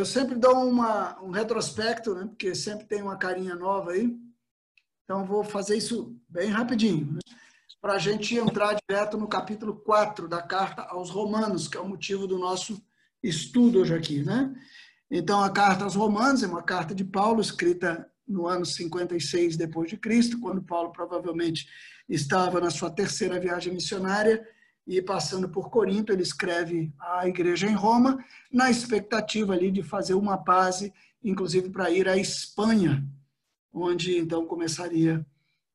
eu sempre dou uma, um retrospecto, né? porque sempre tem uma carinha nova aí. Então, vou fazer isso bem rapidinho, né? para a gente entrar direto no capítulo 4 da carta aos Romanos, que é o motivo do nosso estudo hoje aqui. Né? Então, a carta aos Romanos é uma carta de Paulo, escrita no ano 56 depois de Cristo, quando Paulo provavelmente estava na sua terceira viagem missionária e passando por Corinto, ele escreve à igreja em Roma, na expectativa ali de fazer uma base, inclusive para ir à Espanha, onde então começaria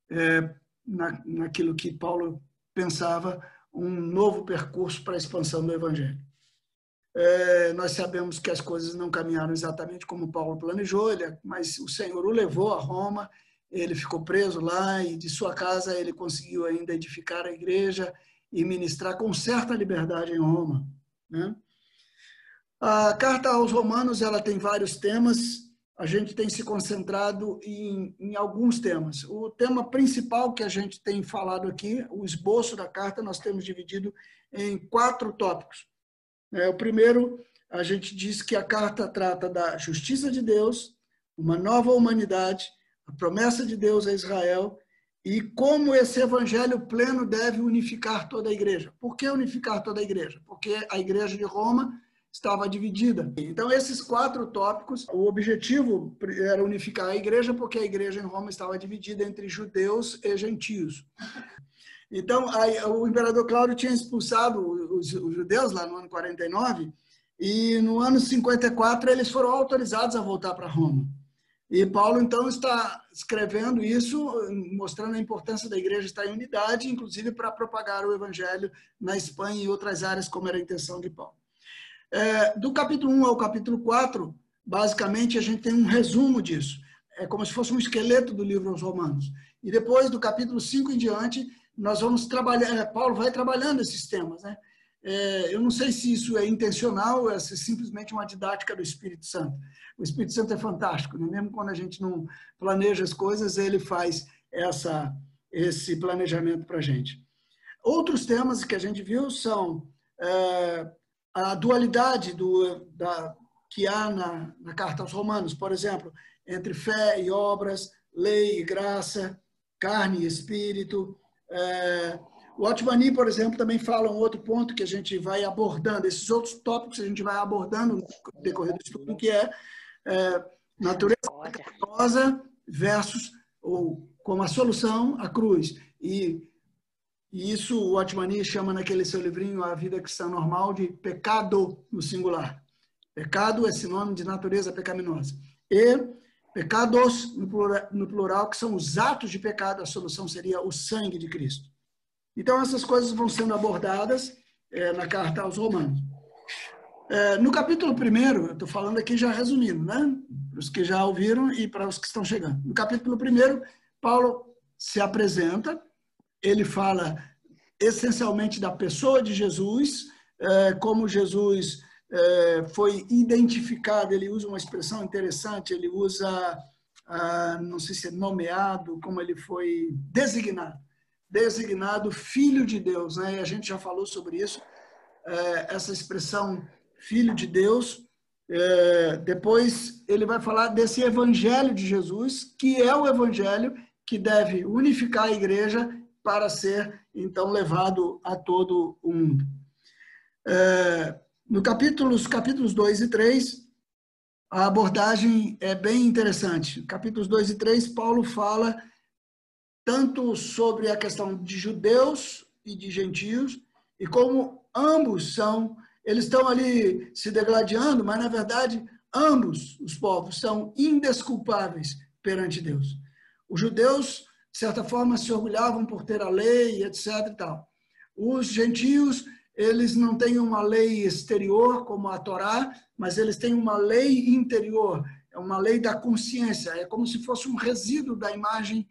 é, na, naquilo que Paulo pensava um novo percurso para a expansão do evangelho. É, nós sabemos que as coisas não caminharam exatamente como Paulo planejou, ele, mas o Senhor o levou a Roma, ele ficou preso lá e de sua casa ele conseguiu ainda edificar a igreja e ministrar com certa liberdade em Roma. Né? A carta aos Romanos ela tem vários temas, a gente tem se concentrado em, em, alguns temas. O tema principal que a gente tem falado aqui, o esboço da carta, nós temos dividido em quatro tópicos. É, o primeiro, a gente diz que a carta trata da justiça de Deus, uma nova humanidade, a promessa de Deus a Israel e como esse evangelho pleno deve unificar toda a igreja. Por que unificar toda a igreja? Porque a igreja de Roma estava dividida. Então, esses quatro tópicos, o objetivo era unificar a igreja, porque a igreja em Roma estava dividida entre judeus e gentios. Então, o imperador Cláudio tinha expulsado os, os, judeus lá no ano 49, e no ano 54 eles foram autorizados a voltar para Roma. E Paulo, então, está escrevendo isso, mostrando a importância da igreja estar em unidade, inclusive para propagar o evangelho na Espanha e outras áreas, como era a intenção de Paulo. É, do capítulo 1 ao capítulo 4, basicamente, a gente tem um resumo disso. É como se fosse um esqueleto do livro aos Romanos. E depois, do capítulo 5 em diante, nós vamos trabalhar, é, Paulo vai trabalhando esses temas, né? É, eu não sei se isso é intencional ou é simplesmente uma didática do Espírito Santo. O Espírito Santo é fantástico, né? mesmo quando a gente não planeja as coisas, ele faz essa, esse planejamento para a gente. Outros temas que a gente viu são é, a dualidade do, da, que há na, na Carta aos Romanos, por exemplo, entre fé e obras, lei e graça, carne e espírito, é, o Otmani, por exemplo, também fala um outro ponto que a gente vai abordando, esses outros tópicos a gente vai abordando no decorrer do estudo, que é, é natureza pecaminosa versus, ou como a solução, a cruz. E, e isso o Otmani chama naquele seu livrinho A Vida Cristã Normal de pecado no singular. Pecado é sinônimo de natureza pecaminosa. E Pecados, no plural, no plural, que são os atos de pecado, a solução seria o sangue de Cristo. Então, essas coisas vão sendo abordadas é, na carta aos Romanos. É, no capítulo 1, eu estou falando aqui já resumindo, né? Para os que já ouviram e para os que estão chegando. No capítulo 1, Paulo se apresenta, ele fala essencialmente da pessoa de Jesus, é, como Jesus foi identificado, ele usa uma expressão interessante, ele usa, ah, não sei se é nomeado, como ele foi designado, designado filho de Deus, né? E a gente já falou sobre isso, é, essa expressão filho de Deus. É, depois ele vai falar desse evangelho de Jesus, que é o evangelho que deve unificar a igreja para ser então levado a todo o mundo. É, no capítulos, capítulos 2 e 3, a abordagem é bem interessante. Capítulos 2 e 3, Paulo fala tanto sobre a questão de judeus e de gentios, e como ambos são, eles estão ali se degladiando, mas na verdade ambos os povos são indesculpáveis perante Deus. Os judeus, de certa forma, se orgulhavam por ter a lei, etc. E tal. Os gentios eles não têm uma lei exterior como a Torá, mas eles têm uma lei interior, é uma lei da consciência, é como se fosse um resíduo da imagem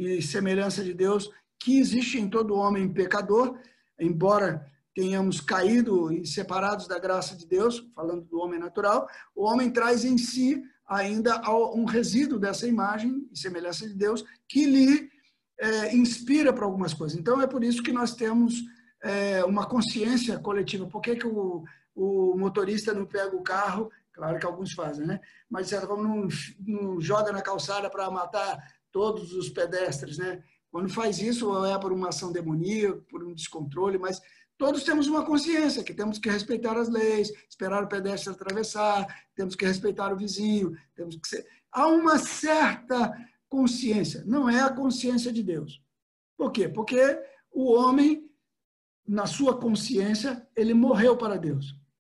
e semelhança de Deus que existe em todo homem pecador, embora tenhamos caído e separados da graça de Deus, falando do homem natural, o homem traz em si ainda um resíduo dessa imagem e semelhança de Deus que lhe é, inspira para algumas coisas. Então é por isso que nós temos é, uma consciência coletiva. Por que, que o, o motorista não pega o carro Claro que alguns fazem, né? Mas, de certa forma, não, não joga na calçada para matar todos os pedestres, né? Quando faz isso, ou é por uma ação demoníaca, por um descontrole, mas todos temos uma consciência que temos que respeitar as leis, esperar o pedestre atravessar, temos que respeitar o vizinho, temos que ser... Há uma certa consciência, não é a consciência de Deus. Por quê? Porque o homem, na sua consciência, ele morreu para Deus. O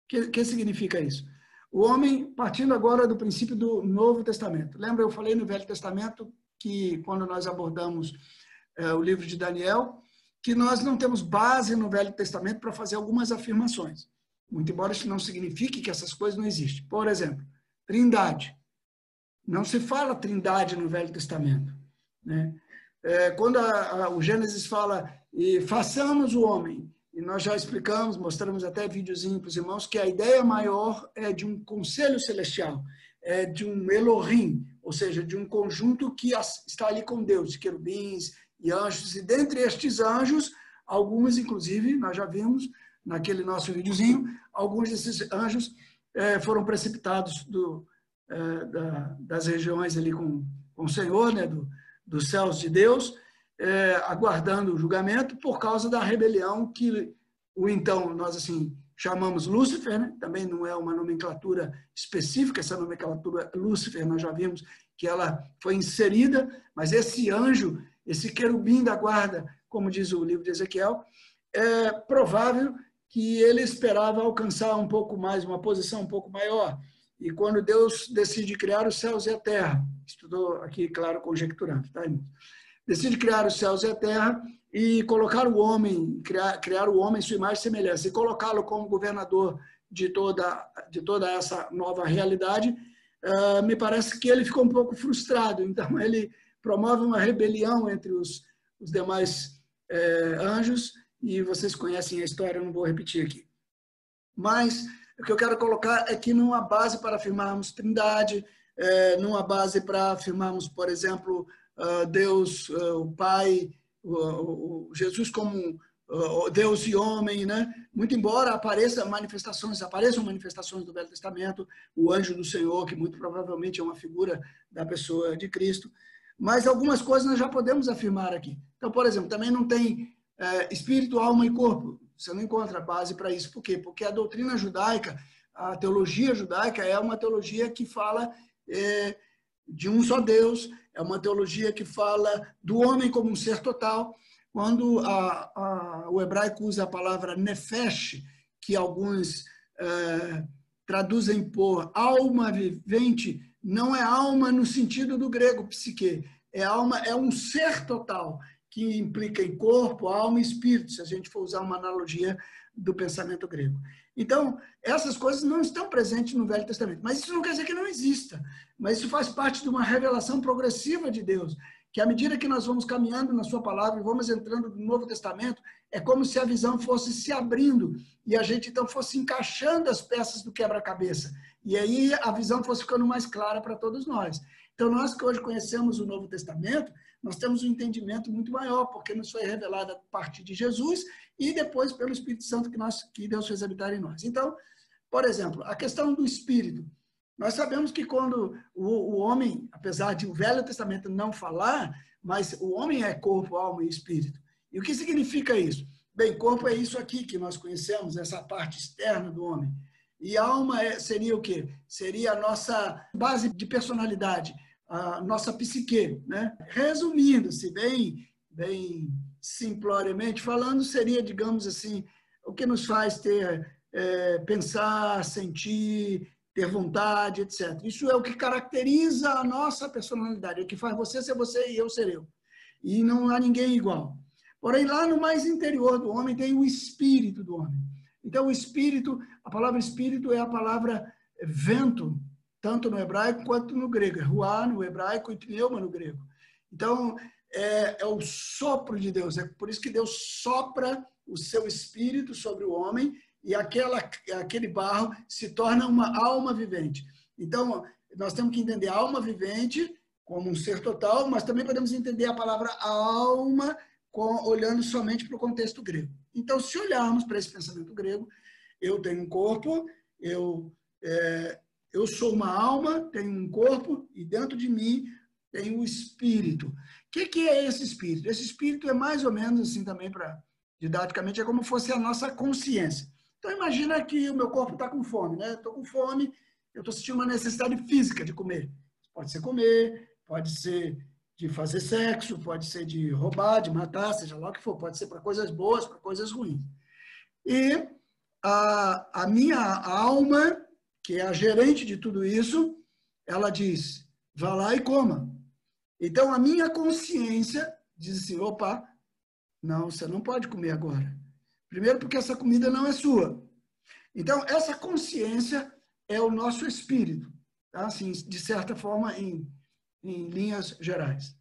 que, que significa isso? O homem, partindo agora do princípio do Novo Testamento. Lembra, eu falei no Velho Testamento que, quando nós abordamos é, o livro de Daniel, que nós não temos base no Velho Testamento para fazer algumas afirmações. Muito embora isso não signifique que essas coisas não existem. Por exemplo, trindade. Não se fala trindade no Velho Testamento. Né? É, quando a, a, o Gênesis fala, e façamos o homem, e nós já explicamos, mostramos até videozinho para os irmãos, que a ideia maior é de um conselho celestial, é de um Elohim, ou seja, de um conjunto que está ali com Deus, de querubins, e anjos, e dentre estes anjos, alguns, inclusive, nós já vimos naquele nosso videozinho, alguns desses anjos é, foram precipitados do, é, da, das regiões ali com, com o Senhor, né, do, dos céus de Deus, é, aguardando o julgamento por causa da rebelião que o então, nós assim, chamamos Lúcifer, né? também não é uma nomenclatura específica, essa nomenclatura Lúcifer, nós já vimos que ela foi inserida, mas esse anjo, esse querubim da guarda, como diz o livro de Ezequiel, é provável que ele esperava alcançar um pouco mais, uma posição um pouco maior. E quando Deus decide criar os céus e a terra, estudou aqui, claro, conjecturando, tá, irmão? Decide criar os céus e a terra e colocar o homem, criar, criar o homem em sua imagem e semelhança, e colocá-lo como governador de toda, de toda essa nova realidade, uh, me parece que ele ficou um pouco frustrado. Então, ele promove uma rebelião entre os, os demais é, anjos, e vocês conhecem a história, não vou repetir aqui. Mas o que eu quero colocar é que numa base para afirmarmos trindade, é, numa base para afirmarmos, por exemplo, uh, Deus, uh, o Pai, Jesus como Deus e homem, né? Muito embora apareça manifestações, apareçam manifestações do Velho Testamento, o anjo do Senhor, que muito provavelmente é uma figura da pessoa de Cristo, mas algumas coisas nós já podemos afirmar aqui. Então, por exemplo, também não tem é, espírito, alma e corpo. Você não encontra base para isso. Por quê? Porque a doutrina judaica, a teologia judaica é uma teologia que fala é, de um só Deus, é uma teologia que fala do homem como um ser total. Quando a, a, o hebraico usa a palavra nefesh, que alguns é, traduzem por alma vivente, não é alma no sentido do grego psique, é alma, é um ser total que implica em corpo, alma e espírito, se a gente for usar uma analogia do pensamento grego. Então, essas coisas não estão presentes no Velho Testamento, mas isso não quer dizer que não exista, mas isso faz parte de uma revelação progressiva de Deus, que à medida que nós vamos caminhando na sua palavra e vamos entrando no Novo Testamento, é como se a visão fosse se abrindo e a gente então fosse encaixando as peças do quebra-cabeça. E aí a visão fosse ficando mais clara para todos nós. Então, nós que hoje conhecemos o Novo Testamento, nós temos um entendimento muito maior, porque nos foi revelado a partir de Jesus e depois pelo Espírito Santo que, nós, que Deus fez habitar em nós. Então, por exemplo, a questão do Espírito. Nós sabemos que quando o, o homem, apesar de o Velho Testamento não falar, mas o homem é corpo, alma e espírito. E o que significa isso? Bem, corpo é isso aqui que nós conhecemos, essa parte externa do homem. E alma é, seria o quê? Seria a nossa base de personalidade, a nossa psique. Né? Resumindo-se bem, bem simploriamente falando, seria, digamos assim, o que nos faz ter, é, pensar, sentir, ter vontade, etc. Isso é o que caracteriza a nossa personalidade, é o que faz você ser você e eu ser eu. E não há ninguém igual. Porém, lá no mais interior do homem tem o espírito do homem. Então, o espírito, a palavra espírito é a palavra vento, tanto no hebraico quanto no grego. É ruá no hebraico e pneuma no grego. Então, é, é, o sopro de Deus. É por isso que Deus sopra o seu espírito sobre o homem e aquela, aquele barro se torna uma alma vivente. Então, nós temos que entender a alma vivente como um ser total, mas também podemos entender a palavra alma com, olhando somente para o contexto grego. Então, se olharmos para esse pensamento grego, eu tenho um corpo, eu é, eu sou uma alma, tenho um corpo e dentro de mim tem o espírito. O que, que é esse espírito? Esse espírito é mais ou menos assim também para didaticamente é como fosse a nossa consciência. Então imagina que o meu corpo está com fome, né? Estou com fome, eu estou sentindo uma necessidade física de comer. Pode ser comer, pode ser de fazer sexo, pode ser de roubar, de matar, seja lá o que for, pode ser para coisas boas, para coisas ruins. E a, a minha alma, que é a gerente de tudo isso, ela diz: vá lá e coma. Então a minha consciência diz assim: opa, não, você não pode comer agora. Primeiro, porque essa comida não é sua. Então, essa consciência é o nosso espírito, tá? assim, de certa forma, em, em linhas gerais.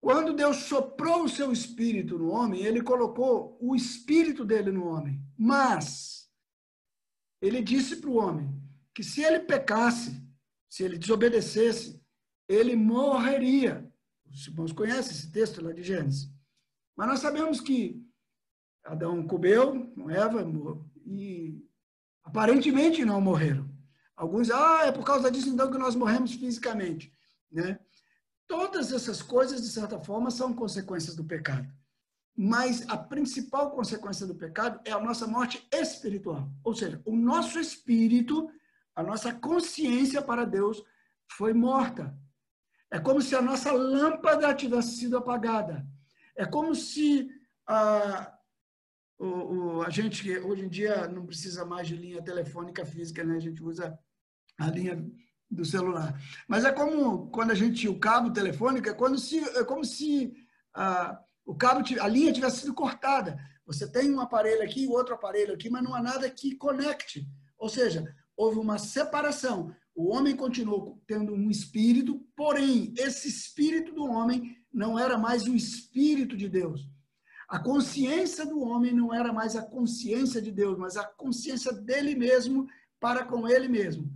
Quando Deus soprou o seu espírito no homem, ele colocou o espírito dele no homem. Mas, ele disse para o homem que se ele pecasse, se ele desobedecesse, ele morreria. Os irmãos conhecem esse texto lá de Gênesis. Mas nós sabemos que Adão comeu, Eva, e aparentemente não morreram. Alguns, ah, é por causa disso então que nós morremos fisicamente, né? Todas essas coisas, de certa forma, são consequências do pecado. Mas a principal consequência do pecado é a nossa morte espiritual. Ou seja, o nosso espírito, a nossa consciência para Deus foi morta. É como se a nossa lâmpada tivesse sido apagada. É como se a, o, o, a gente, hoje em dia, não precisa mais de linha telefônica física, né? A gente usa a linha do celular. Mas é como quando a gente o cabo telefônico, é, quando se, é como se a, o cabo, a linha tivesse sido cortada. Você tem um aparelho aqui e outro aparelho aqui, mas não há nada que conecte. Ou seja, houve uma separação. O homem continuou tendo um espírito, porém, esse espírito do homem não era mais o Espírito de Deus. A consciência do homem não era mais a consciência de Deus, mas a consciência dele mesmo para com ele mesmo.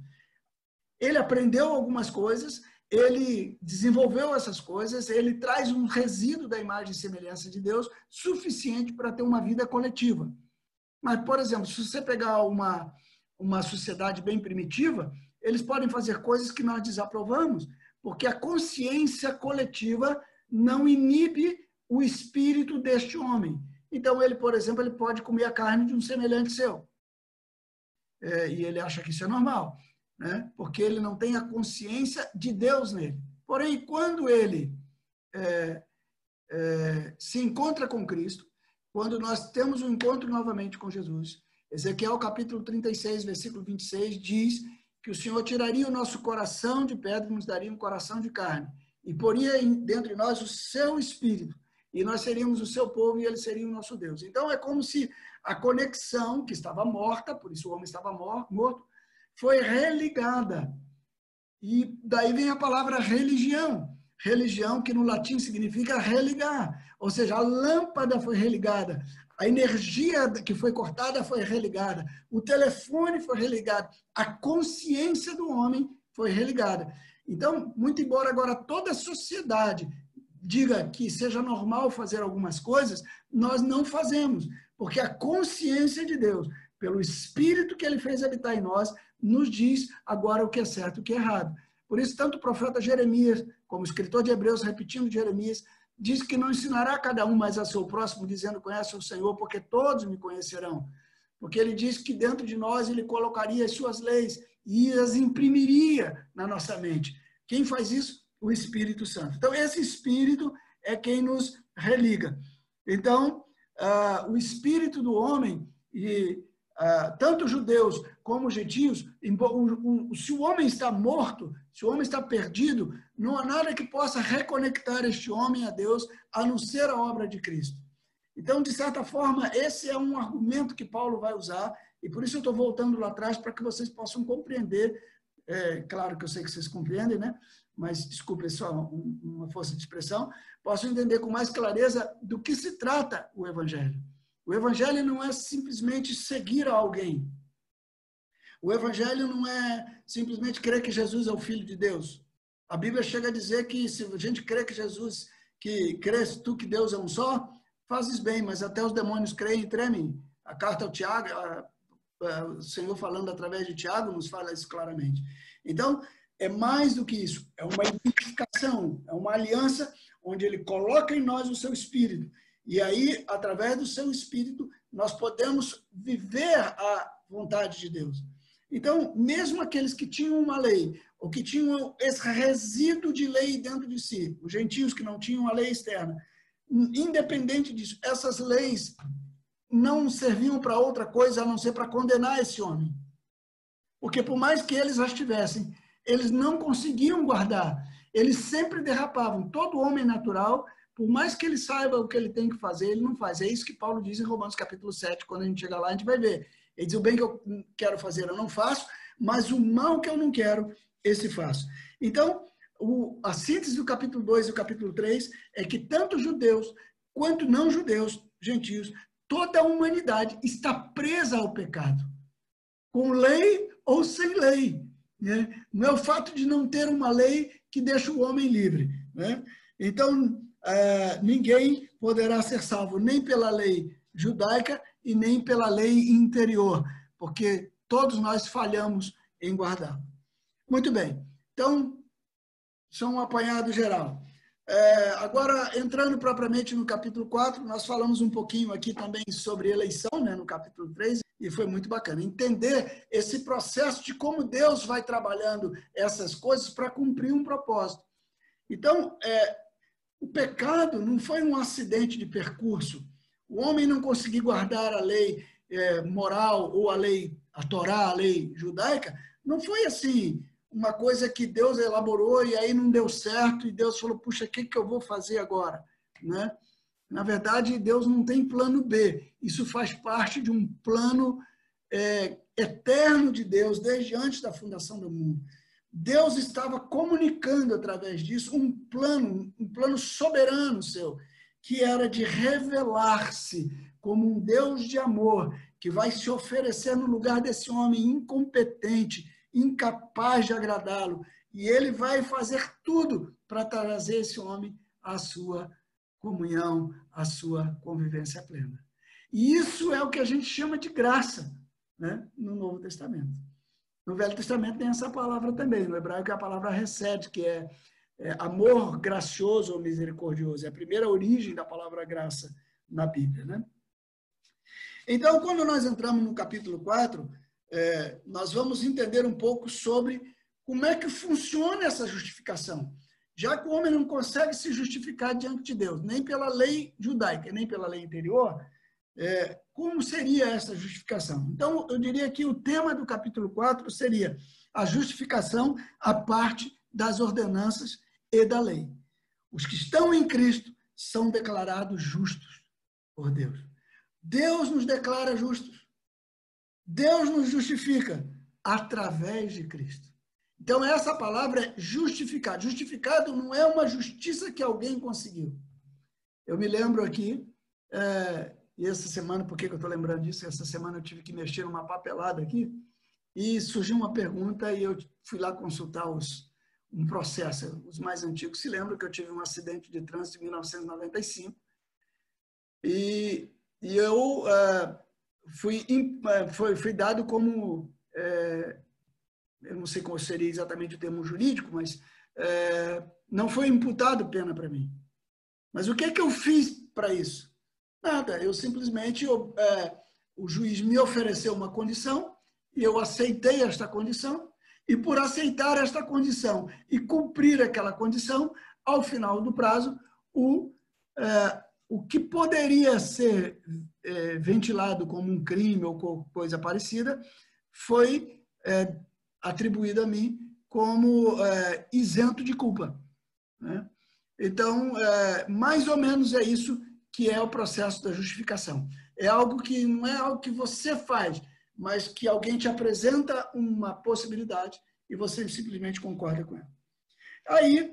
Ele aprendeu algumas coisas, ele desenvolveu essas coisas, ele traz um resíduo da imagem e semelhança de Deus suficiente para ter uma vida coletiva. Mas, por exemplo, se você pegar uma, uma sociedade bem primitiva, eles podem fazer coisas que nós desaprovamos, porque a consciência coletiva não inibe o espírito deste homem. Então, ele, por exemplo, ele pode comer a carne de um semelhante seu. É, e ele acha que isso é normal, né? porque ele não tem a consciência de Deus nele. Porém, quando ele é, é, se encontra com Cristo, quando nós temos um encontro novamente com Jesus, Ezequiel capítulo 36, versículo 26, diz que o Senhor tiraria o nosso coração de pedra e nos daria um coração de carne e poria dentro de nós o seu espírito, e nós seríamos o seu povo e ele seria o nosso Deus. Então é como se a conexão que estava morta, por isso o homem estava morto, foi religada. E daí vem a palavra religião. Religião que no latim significa religar, ou seja, a lâmpada foi religada, a energia que foi cortada foi religada, o telefone foi religado, a consciência do homem foi religada. Então, muito embora agora toda a sociedade diga que seja normal fazer algumas coisas, nós não fazemos, porque a consciência de Deus, pelo Espírito que ele fez habitar em nós, nos diz agora o que é certo e o que é errado. Por isso, tanto o profeta Jeremias, como o escritor de Hebreus, repetindo Jeremias, diz que não ensinará cada um mais a seu próximo, dizendo: Conhece o Senhor, porque todos me conhecerão. Porque ele diz que dentro de nós ele colocaria as suas leis e as imprimiria na nossa mente. Quem faz isso? O Espírito Santo. Então, esse Espírito é quem nos religa. Então, uh, o Espírito do homem, e uh, tanto judeus como gentios, se o homem está morto, se o homem está perdido, não há nada que possa reconectar este homem a Deus, a não ser a obra de Cristo. Então, de certa forma, esse é um argumento que Paulo vai usar, e por isso eu estou voltando lá atrás para que vocês possam compreender é, claro que eu sei que vocês compreendem, né? mas desculpe, é só uma força de expressão, posso entender com mais clareza do que se trata o Evangelho. O Evangelho não é simplesmente seguir a alguém. O Evangelho não é simplesmente crer que Jesus é o Filho de Deus. A Bíblia chega a dizer que se a gente crê que Jesus, que crês tu que Deus é um só, fazes bem, mas até os demônios creem e tremem. A carta ao Tiago, é, o Senhor falando através de Tiago nos fala isso claramente. Então, é mais do que isso, é uma identificação, é uma aliança onde ele coloca em nós o seu espírito. E aí, através do seu espírito, nós podemos viver a vontade de Deus. Então, mesmo aqueles que tinham uma lei, ou que tinham esse resíduo de lei dentro de si, os gentios que não tinham a lei externa, independente disso, essas leis não serviam para outra coisa a não ser para condenar esse homem. Porque por mais que eles as tivessem, eles não conseguiam guardar. Eles sempre derrapavam. Todo homem natural, por mais que ele saiba o que ele tem que fazer, ele não faz. É isso que Paulo diz em Romanos capítulo 7. Quando a gente chegar lá, a gente vai ver. Ele diz: o bem que eu quero fazer eu não faço, mas o mal que eu não quero, esse faço. Então, o, a síntese do capítulo 2 e o capítulo 3 é que tanto judeus quanto não judeus, gentios, toda a humanidade está presa ao pecado, com lei ou sem lei. Né? Não é o fato de não ter uma lei que deixa o homem livre. Né? Então, é, ninguém poderá ser salvo nem pela lei judaica e nem pela lei interior, porque todos nós falhamos em guardar. Muito bem. Então, são um apanhado geral. É, agora, entrando propriamente no capítulo 4, nós falamos um pouquinho aqui também sobre eleição, né, no capítulo 3, e foi muito bacana. Entender esse processo de como Deus vai trabalhando essas coisas para cumprir um propósito. Então, é, o pecado não foi um acidente de percurso. O homem não conseguir guardar a lei é, moral ou a lei, a Torá, a lei judaica, não foi assim uma coisa que Deus elaborou e aí não deu certo e Deus falou, puxa, o que, que eu vou fazer agora? Né? Na verdade, Deus não tem plano B. Isso faz parte de um plano é, eterno de Deus desde antes da fundação do mundo. Deus estava comunicando através disso um plano, um plano soberano seu, que era de revelar-se como um Deus de amor, que vai se oferecer no lugar desse homem incompetente, incapaz de agradá-lo. E ele vai fazer tudo para trazer esse homem à sua comunhão, à sua convivência plena. E isso é o que a gente chama de graça né, no Novo Testamento. No Velho Testamento tem essa palavra também, no hebraico é a palavra recede, que é, é amor gracioso ou misericordioso. É a primeira origem da palavra graça na Bíblia. Né? Então, quando nós entramos no capítulo 4, é, nós vamos entender um pouco sobre como é que funciona essa justificação. Já que o homem não consegue se justificar diante de Deus, nem pela lei judaica, nem pela lei interior, é, como seria essa justificação? Então, eu diria que o tema do capítulo 4 seria a justificação a parte das ordenanças e da lei. Os que estão em Cristo são declarados justos por Deus. Deus nos declara justos. Deus nos justifica através de Cristo. Então, essa palavra é justificado. Justificado não é uma justiça que alguém conseguiu. Eu me lembro aqui, é, e essa semana, por que eu estou lembrando disso? Essa semana eu tive que mexer numa papelada aqui, e surgiu uma pergunta, e eu fui lá consultar os, um processo. Os mais antigos se lembram que eu tive um acidente de trânsito em 1995, e, e eu. É, fui, é, foi, foi dado como, é, eu não sei qual seria exatamente o termo jurídico, mas é, não foi imputado pena para mim. Mas o que é que eu fiz para isso? Nada, eu simplesmente, eu, é, o juiz me ofereceu uma condição e eu aceitei esta condição e por aceitar esta condição e cumprir aquela condição, ao final do prazo, o, é, o que poderia ser é, ventilado como um crime ou coisa parecida foi é, atribuído a mim como é, isento de culpa. Né? Então, é, mais ou menos é isso que é o processo da justificação. É algo que não é algo que você faz, mas que alguém te apresenta uma possibilidade e você simplesmente concorda com ela. Aí,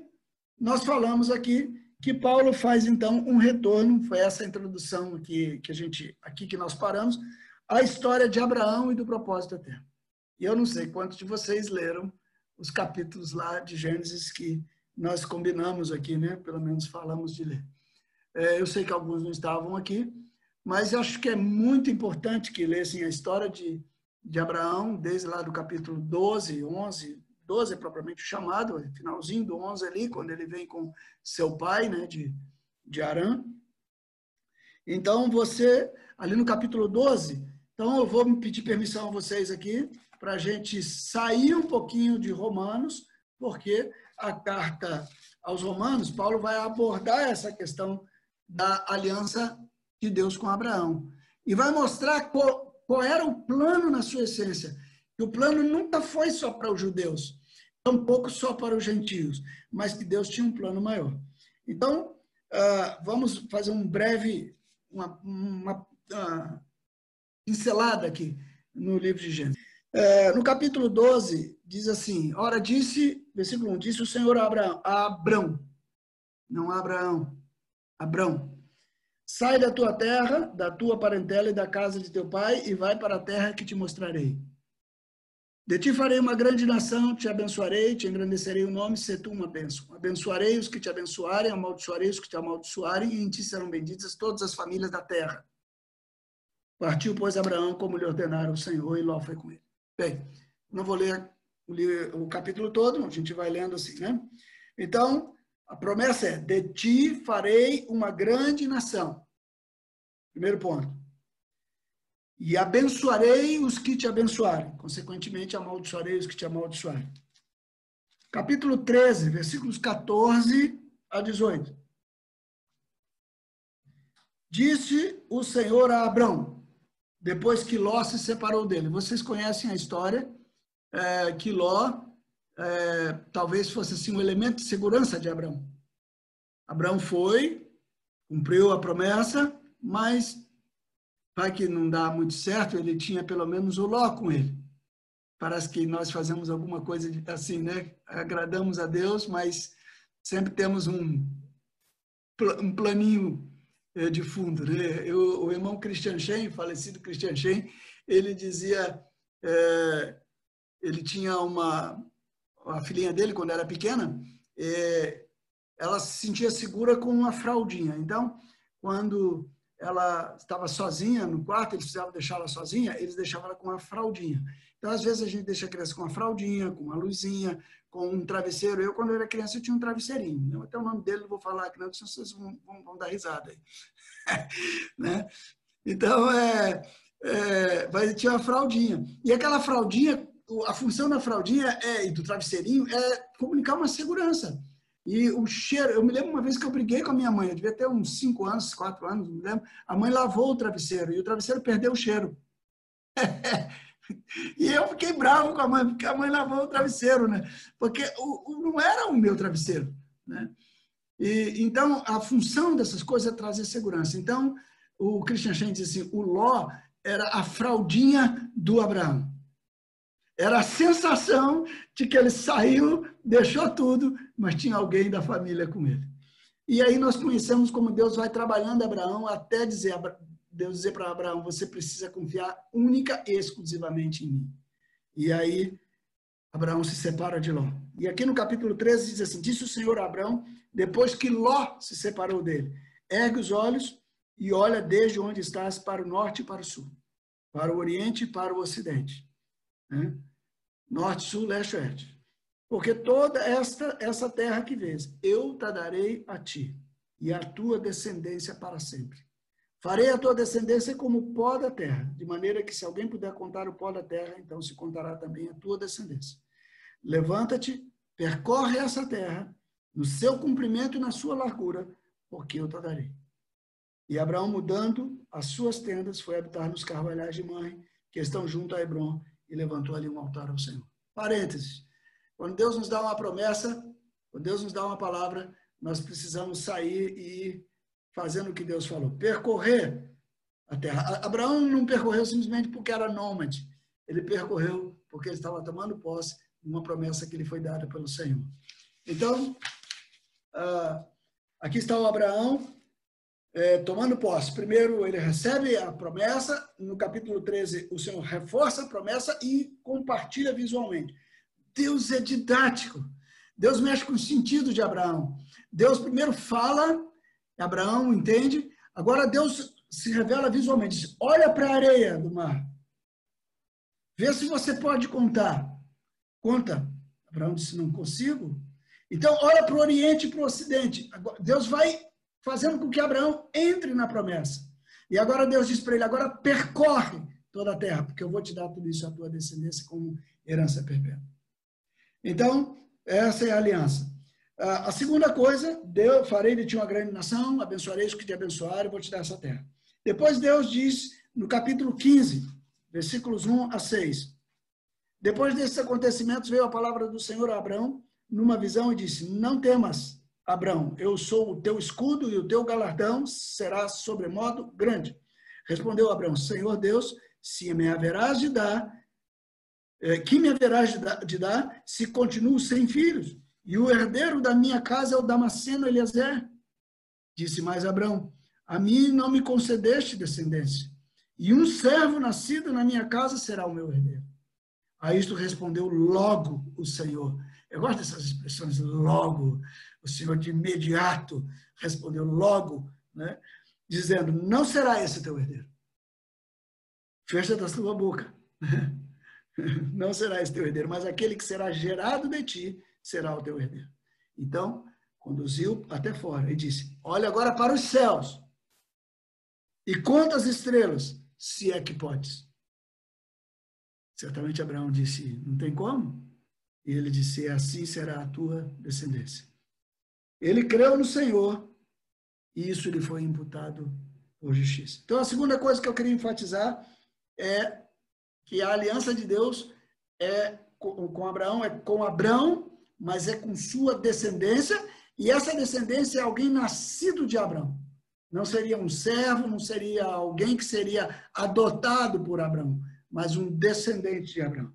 nós falamos aqui que Paulo faz então um retorno, foi essa introdução aqui que a gente aqui que nós paramos, a história de Abraão e do propósito eterno. E eu não sei quantos de vocês leram os capítulos lá de Gênesis que nós combinamos aqui, né? Pelo menos falamos de ler. É, eu sei que alguns não estavam aqui, mas acho que é muito importante que lessem a história de, de Abraão, desde lá do capítulo 12, 11, 12 é propriamente chamado, finalzinho do 11 ali, quando ele vem com seu pai, né, de, de Arã. Então, você, ali no capítulo 12, então eu vou pedir permissão a vocês aqui, para a gente sair um pouquinho de Romanos, porque a carta aos Romanos, Paulo vai abordar essa questão da aliança de Deus com Abraão. E vai mostrar qual, qual era o plano na sua essência. E o plano nunca foi só para os judeus, tampouco só para os gentios, mas que Deus tinha um plano maior. Então, uh, vamos fazer um breve, uma, uma uh, pincelada aqui no livro de Gênesis. Uh, no capítulo 12, diz assim: Ora, disse, versículo 1, disse o Senhor a Abraão, a Abrão, não a Abraão, Abrão, sai da tua terra, da tua parentela e da casa de teu pai e vai para a terra que te mostrarei. De ti farei uma grande nação, te abençoarei, te engrandecerei o nome, se tu uma bênção. Abençoarei os que te abençoarem, amaldiçoarei os que te amaldiçoarem, e em ti serão benditas todas as famílias da terra. Partiu, pois, Abraão, como lhe ordenara o Senhor, e Ló foi com ele. Bem, não vou ler o, o capítulo todo, a gente vai lendo assim, né? Então, a promessa é: de ti farei uma grande nação. Primeiro ponto. E abençoarei os que te abençoarem. Consequentemente, amaldiçoarei os que te amaldiçoarem. Capítulo 13, versículos 14 a 18. Disse o Senhor a Abrão, depois que Ló se separou dele. Vocês conhecem a história é, que Ló é, talvez fosse assim um elemento de segurança de Abraão. Abraão foi, cumpriu a promessa, mas vai que não dá muito certo, ele tinha pelo menos o Ló com ele. Parece que nós fazemos alguma coisa assim, né? Agradamos a Deus, mas sempre temos um, um planinho é, de fundo. Né? Eu, o irmão Christian Shen, falecido Christian Shen, ele dizia, é, ele tinha uma, a filhinha dele, quando era pequena, é, ela se sentia segura com uma fraldinha. Então, quando ela estava sozinha no quarto, eles precisavam deixar ela sozinha, eles deixavam ela com uma fraldinha. Então, às vezes, a gente deixa a criança com uma fraldinha, com uma luzinha, com um travesseiro. Eu, quando eu era criança, eu tinha um travesseirinho. Até o nome dele não vou falar aqui, não, senão vocês vão, vão, vão dar risada aí. né? Então, é, é, mas tinha uma fraldinha. E aquela fraldinha, a função da fraldinha é, e do travesseirinho é comunicar uma segurança. E o cheiro, eu me lembro uma vez que eu briguei com a minha mãe, eu devia ter uns 5 anos, 4 anos, não me lembro. A mãe lavou o travesseiro e o travesseiro perdeu o cheiro. e eu fiquei bravo com a mãe, porque a mãe lavou o travesseiro, né? Porque o, o não era o meu travesseiro, né? E, então, a função dessas coisas é trazer segurança. Então, o Christian Shen diz assim, o Ló era a fraldinha do Abraão. Era a sensação de que ele saiu, deixou tudo, mas tinha alguém da família com ele. E aí nós conhecemos como Deus vai trabalhando Abraão até dizer, Deus dizer para Abraão, você precisa confiar única e exclusivamente em mim. E aí Abraão se separa de Ló. E aqui no capítulo 13 diz assim, disse o Senhor a Abraão, depois que Ló se separou dele, ergue os olhos e olha desde onde estás para o norte e para o sul, para o oriente e para o ocidente. Né? Norte, sul, leste, oeste. Porque toda esta essa terra que vês, eu te darei a ti e a tua descendência para sempre. Farei a tua descendência como o pó da terra, de maneira que se alguém puder contar o pó da terra, então se contará também a tua descendência. Levanta-te, percorre essa terra, no seu comprimento e na sua largura, porque eu te darei. E Abraão, mudando as suas tendas, foi habitar nos carvalhais de mãe, que estão junto a Hebron, e levantou ali um altar ao Senhor. Parênteses. Quando Deus nos dá uma promessa, quando Deus nos dá uma palavra, nós precisamos sair e ir fazendo o que Deus falou. Percorrer a terra. Abraão não percorreu simplesmente porque era nômade. Ele percorreu porque ele estava tomando posse de uma promessa que lhe foi dada pelo Senhor. Então, ah, aqui está o Abraão, é, tomando posse. Primeiro, ele recebe a promessa, no capítulo 13, o Senhor reforça a promessa e compartilha visualmente. Deus é didático. Deus mexe com o sentido de Abraão. Deus primeiro fala, Abraão entende, agora Deus se revela visualmente. Diz, Olha para a areia do mar. Vê se você pode contar. Conta. Abraão disse: Não consigo. Então, olha para o Oriente e para o Ocidente. Deus vai fazendo com que Abraão entre na promessa. E agora Deus diz para ele: agora percorre toda a terra, porque eu vou te dar tudo isso à tua descendência como herança perpétua. Então, essa é a aliança. A segunda coisa, Deus, farei de ti uma grande nação, abençoarei os que te abençoarem, vou te dar essa terra. Depois Deus diz, no capítulo 15, versículos 1 a 6, depois desses acontecimentos veio a palavra do Senhor a Abraão numa visão e disse, não temas, Abraão, eu sou o teu escudo e o teu galardão será sobremodo grande. Respondeu Abraão, Senhor Deus, se me haverás de dar, eh, que me haverás de dar, de dar se continuo sem filhos? E o herdeiro da minha casa é o Damasceno Eliezer. Disse mais Abraão: A mim não me concedeste descendência, e um servo nascido na minha casa será o meu herdeiro. A isto respondeu logo o Senhor. Eu gosto dessas expressões, logo. O Senhor de imediato respondeu logo, né? dizendo: Não será esse teu herdeiro. Fecha da sua boca. Não será esse teu herdeiro, mas aquele que será gerado de ti será o teu herdeiro. Então, conduziu até fora e disse: Olha agora para os céus e conta as estrelas, se é que podes. Certamente Abraão disse: Não tem como. E ele disse: Assim será a tua descendência. Ele creu no Senhor e isso lhe foi imputado por justiça. Então, a segunda coisa que eu queria enfatizar é que a aliança de Deus é com Abraão, é com Abraão mas é com sua descendência, e essa descendência é alguém nascido de Abraão. Não seria um servo, não seria alguém que seria adotado por Abraão, mas um descendente de Abraão.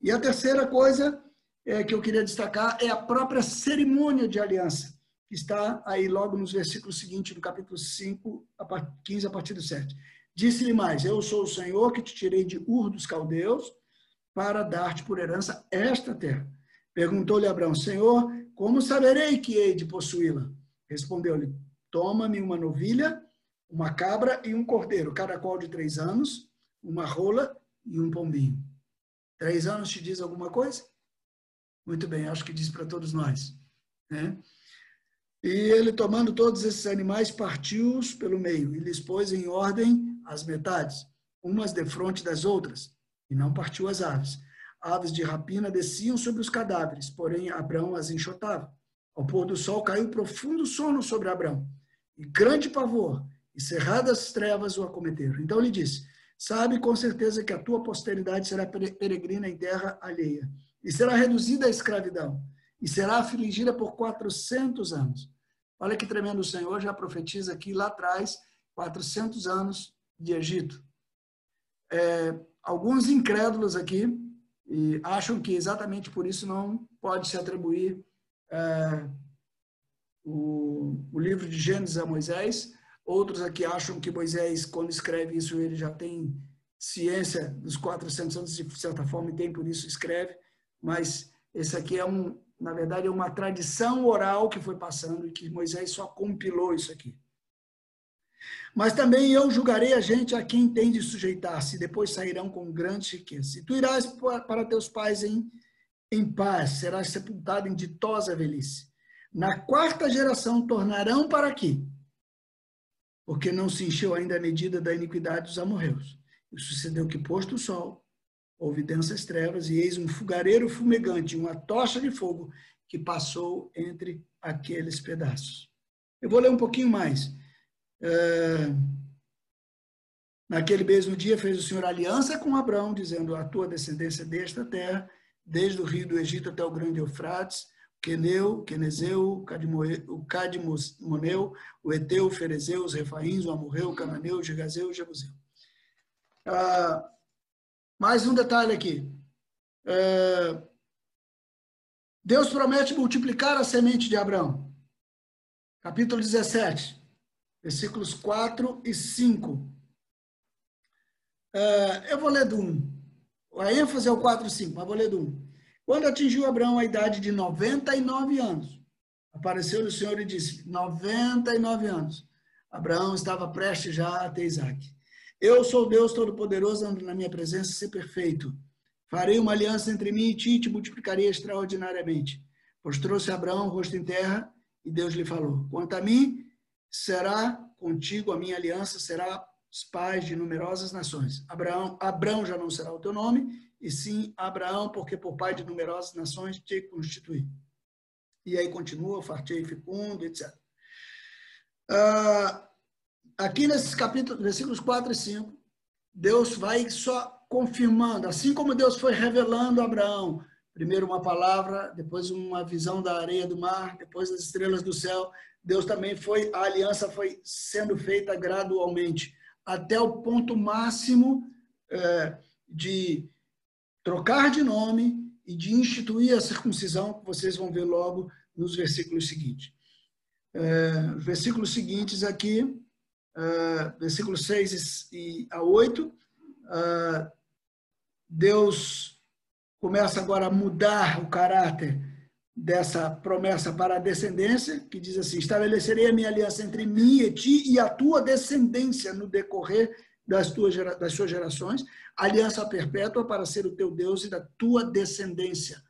E a terceira coisa é, que eu queria destacar é a própria cerimônia de aliança, que está aí logo nos versículos seguintes do capítulo 5, 15, a partir do 7. Disse-lhe mais: Eu sou o Senhor que te tirei de Ur dos Caldeus para dar-te por herança esta terra. Perguntou-lhe Abraão, Senhor, como saberei que hei de possuí-la? Respondeu-lhe, toma-me uma novilha, uma cabra e um cordeiro, cada qual de três anos, uma rola e um pombinho. Três anos te diz alguma coisa? Muito bem, acho que diz para todos nós. Né? E ele, tomando todos esses animais, partiu-os pelo meio e lhes pôs em ordem as metades, umas defronte das outras, e não partiu as aves aves de rapina desciam sobre os cadáveres, porém Abraão as enxotava. Ao pôr do sol caiu profundo sono sobre Abraão, e grande pavor, e cerradas trevas o acometeram. Então lhe disse: Sabe com certeza que a tua posteridade será peregrina em terra alheia, e será reduzida à escravidão, e será afligida por 400 anos. Olha que tremendo o Senhor já profetiza aqui lá atrás, 400 anos de Egito. É, alguns incrédulos aqui e acham que exatamente por isso não pode se atribuir é, o, o livro de Gênesis a Moisés. Outros aqui acham que Moisés, quando escreve isso, ele já tem ciência dos 400 anos, de certa forma, e tem por isso escreve. Mas esse aqui é um, na verdade, é uma tradição oral que foi passando e que Moisés só compilou isso aqui. Mas também eu julgarei a gente a quem tem de sujeitar-se, depois sairão com grande riqueza. E tu irás para teus pais em, em paz, serás sepultado em ditosa velhice. Na quarta geração tornarão para aqui, porque não se encheu ainda a medida da iniquidade dos amorreus. E sucedeu que, posto o sol, houve densas trevas, e eis um fogareiro fumegante, uma tocha de fogo, que passou entre aqueles pedaços. Eu vou ler um pouquinho mais. É, naquele mesmo dia fez o Senhor aliança com Abraão, dizendo: A tua descendência desta terra, desde o rio do Egito até o grande Eufrates, Queneu, Quenezeu, o Cadmoneu, o Eteu, o Ferezeu, os Refaíns, o Amorreu, o Cananeu, o Gegazeu, o Jebuseu. Ah, mais um detalhe aqui. É, Deus promete multiplicar a semente de Abraão. Capítulo 17 versículos 4 e 5. É, eu vou ler do 1. A ênfase é o 4 e 5, mas vou ler do 1. Quando atingiu Abraão a idade de 99 anos, apareceu o Senhor e disse: 99 anos. Abraão estava prestes já a ter Isaac. Eu sou Deus Todo-Poderoso, ando na minha presença, ser perfeito. Farei uma aliança entre mim e ti e te multiplicarei extraordinariamente. Postrou-se Abraão, rosto em terra, e Deus lhe falou: Quanto a mim, será contigo a minha aliança, será pais de numerosas nações. Abraão, Abraão já não será o teu nome, e sim Abraão, porque por pai de numerosas nações te constituí. E aí continua, fartei fecundo, etc. Uh, ah, aqui nesses capítulos, versículos 4 e 5, Deus vai só confirmando, assim como Deus foi revelando a Abraão, primeiro uma palavra, depois uma visão da areia do mar, depois das estrelas do céu, Deus também foi, a aliança foi sendo feita gradualmente, até o ponto máximo é, de trocar de nome e de instituir a circuncisão, que vocês vão ver logo nos versículos seguintes. É, versículos seguintes aqui, é, versículos 6 e a 8, é, Deus começa agora a mudar o caráter dessa promessa para a descendência, que diz assim: estabelecerei a minha aliança entre mim e ti e a tua descendência no decorrer das, tuas, das suas gerações, aliança perpétua para ser o teu Deus e da tua descendência.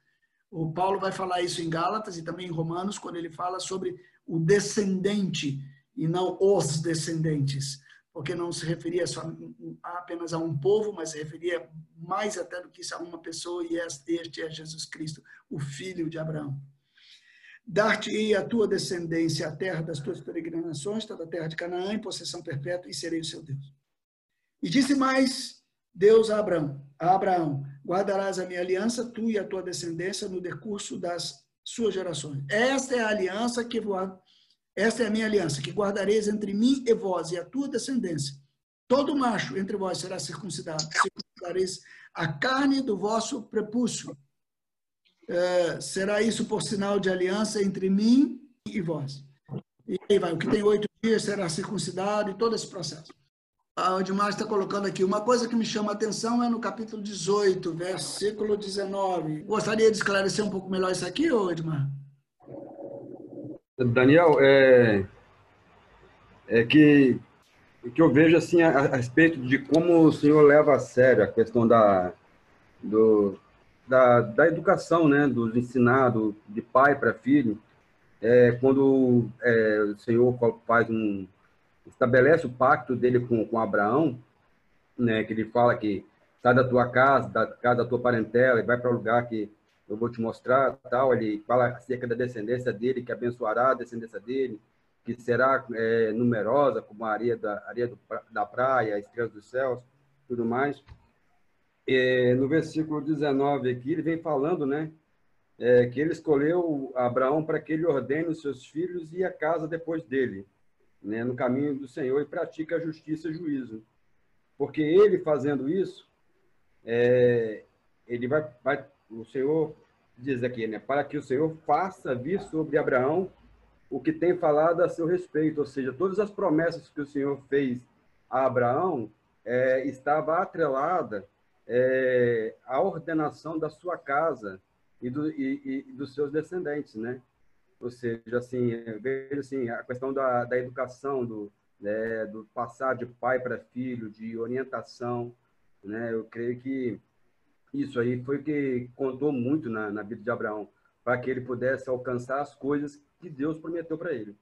O Paulo vai falar isso em Gálatas e também em Romanos, quando ele fala sobre o descendente e não os descendentes porque não se referia só apenas a um povo, mas se referia mais até do que isso a uma pessoa, e este é Jesus Cristo, o filho de Abraão. Dar-te-ei a tua descendência a terra das tuas peregrinações, toda a terra de Canaã, em possessão perpétua, e serei o seu Deus. E disse mais Deus a Abraão, a Abraão, guardarás a minha aliança, tu e a tua descendência, no decurso das suas gerações. Esta é a aliança que esta é a minha aliança, que guardareis entre mim e vós e a tua descendência. Todo macho entre vós será circuncidado. Circuncidareis a carne do vosso prepúcio. É, será isso por sinal de aliança entre mim e vós. E aí vai, o que tem oito dias será circuncidado e todo esse processo. A Edmar está colocando aqui, uma coisa que me chama a atenção é no capítulo 18, versículo 19. Gostaria de esclarecer um pouco melhor isso aqui, Edmar? Daniel, é, é que que eu vejo assim a, a, respeito de como o senhor leva a sério a questão da do, da, da educação, né, do ensinado de pai para filho, é, quando é, o senhor faz um estabelece o pacto dele com, com Abraão, né, que ele fala que sai da tua casa, da casa da tua parentela e vai para o lugar que eu vou te mostrar, tal. Ele fala acerca da descendência dele, que abençoará a descendência dele, que será é, numerosa como a areia da areia do, da praia, as estrelas dos céus, tudo mais. É, no versículo 19 aqui, ele vem falando, né, é, que ele escolheu Abraão para que ele ordene os seus filhos e a casa depois dele, né, no caminho do Senhor e pratique a justiça e juízo. Porque ele fazendo isso, é, ele vai, vai o Senhor diz aqui, né? Para que o Senhor faça vir sobre Abraão o que tem falado a seu respeito, ou seja, todas as promessas que o Senhor fez a Abraão é, estava atrelada é, à ordenação da sua casa e, do, e, e, dos seus descendentes, né? Ou seja, assim, vejo assim, a questão da, da educação, do, né, do passar de pai para filho, de orientação, né? Eu creio que isso aí foi que contou muito na, na vida de Abraão, para que ele pudesse alcançar as coisas que Deus prometeu para ele.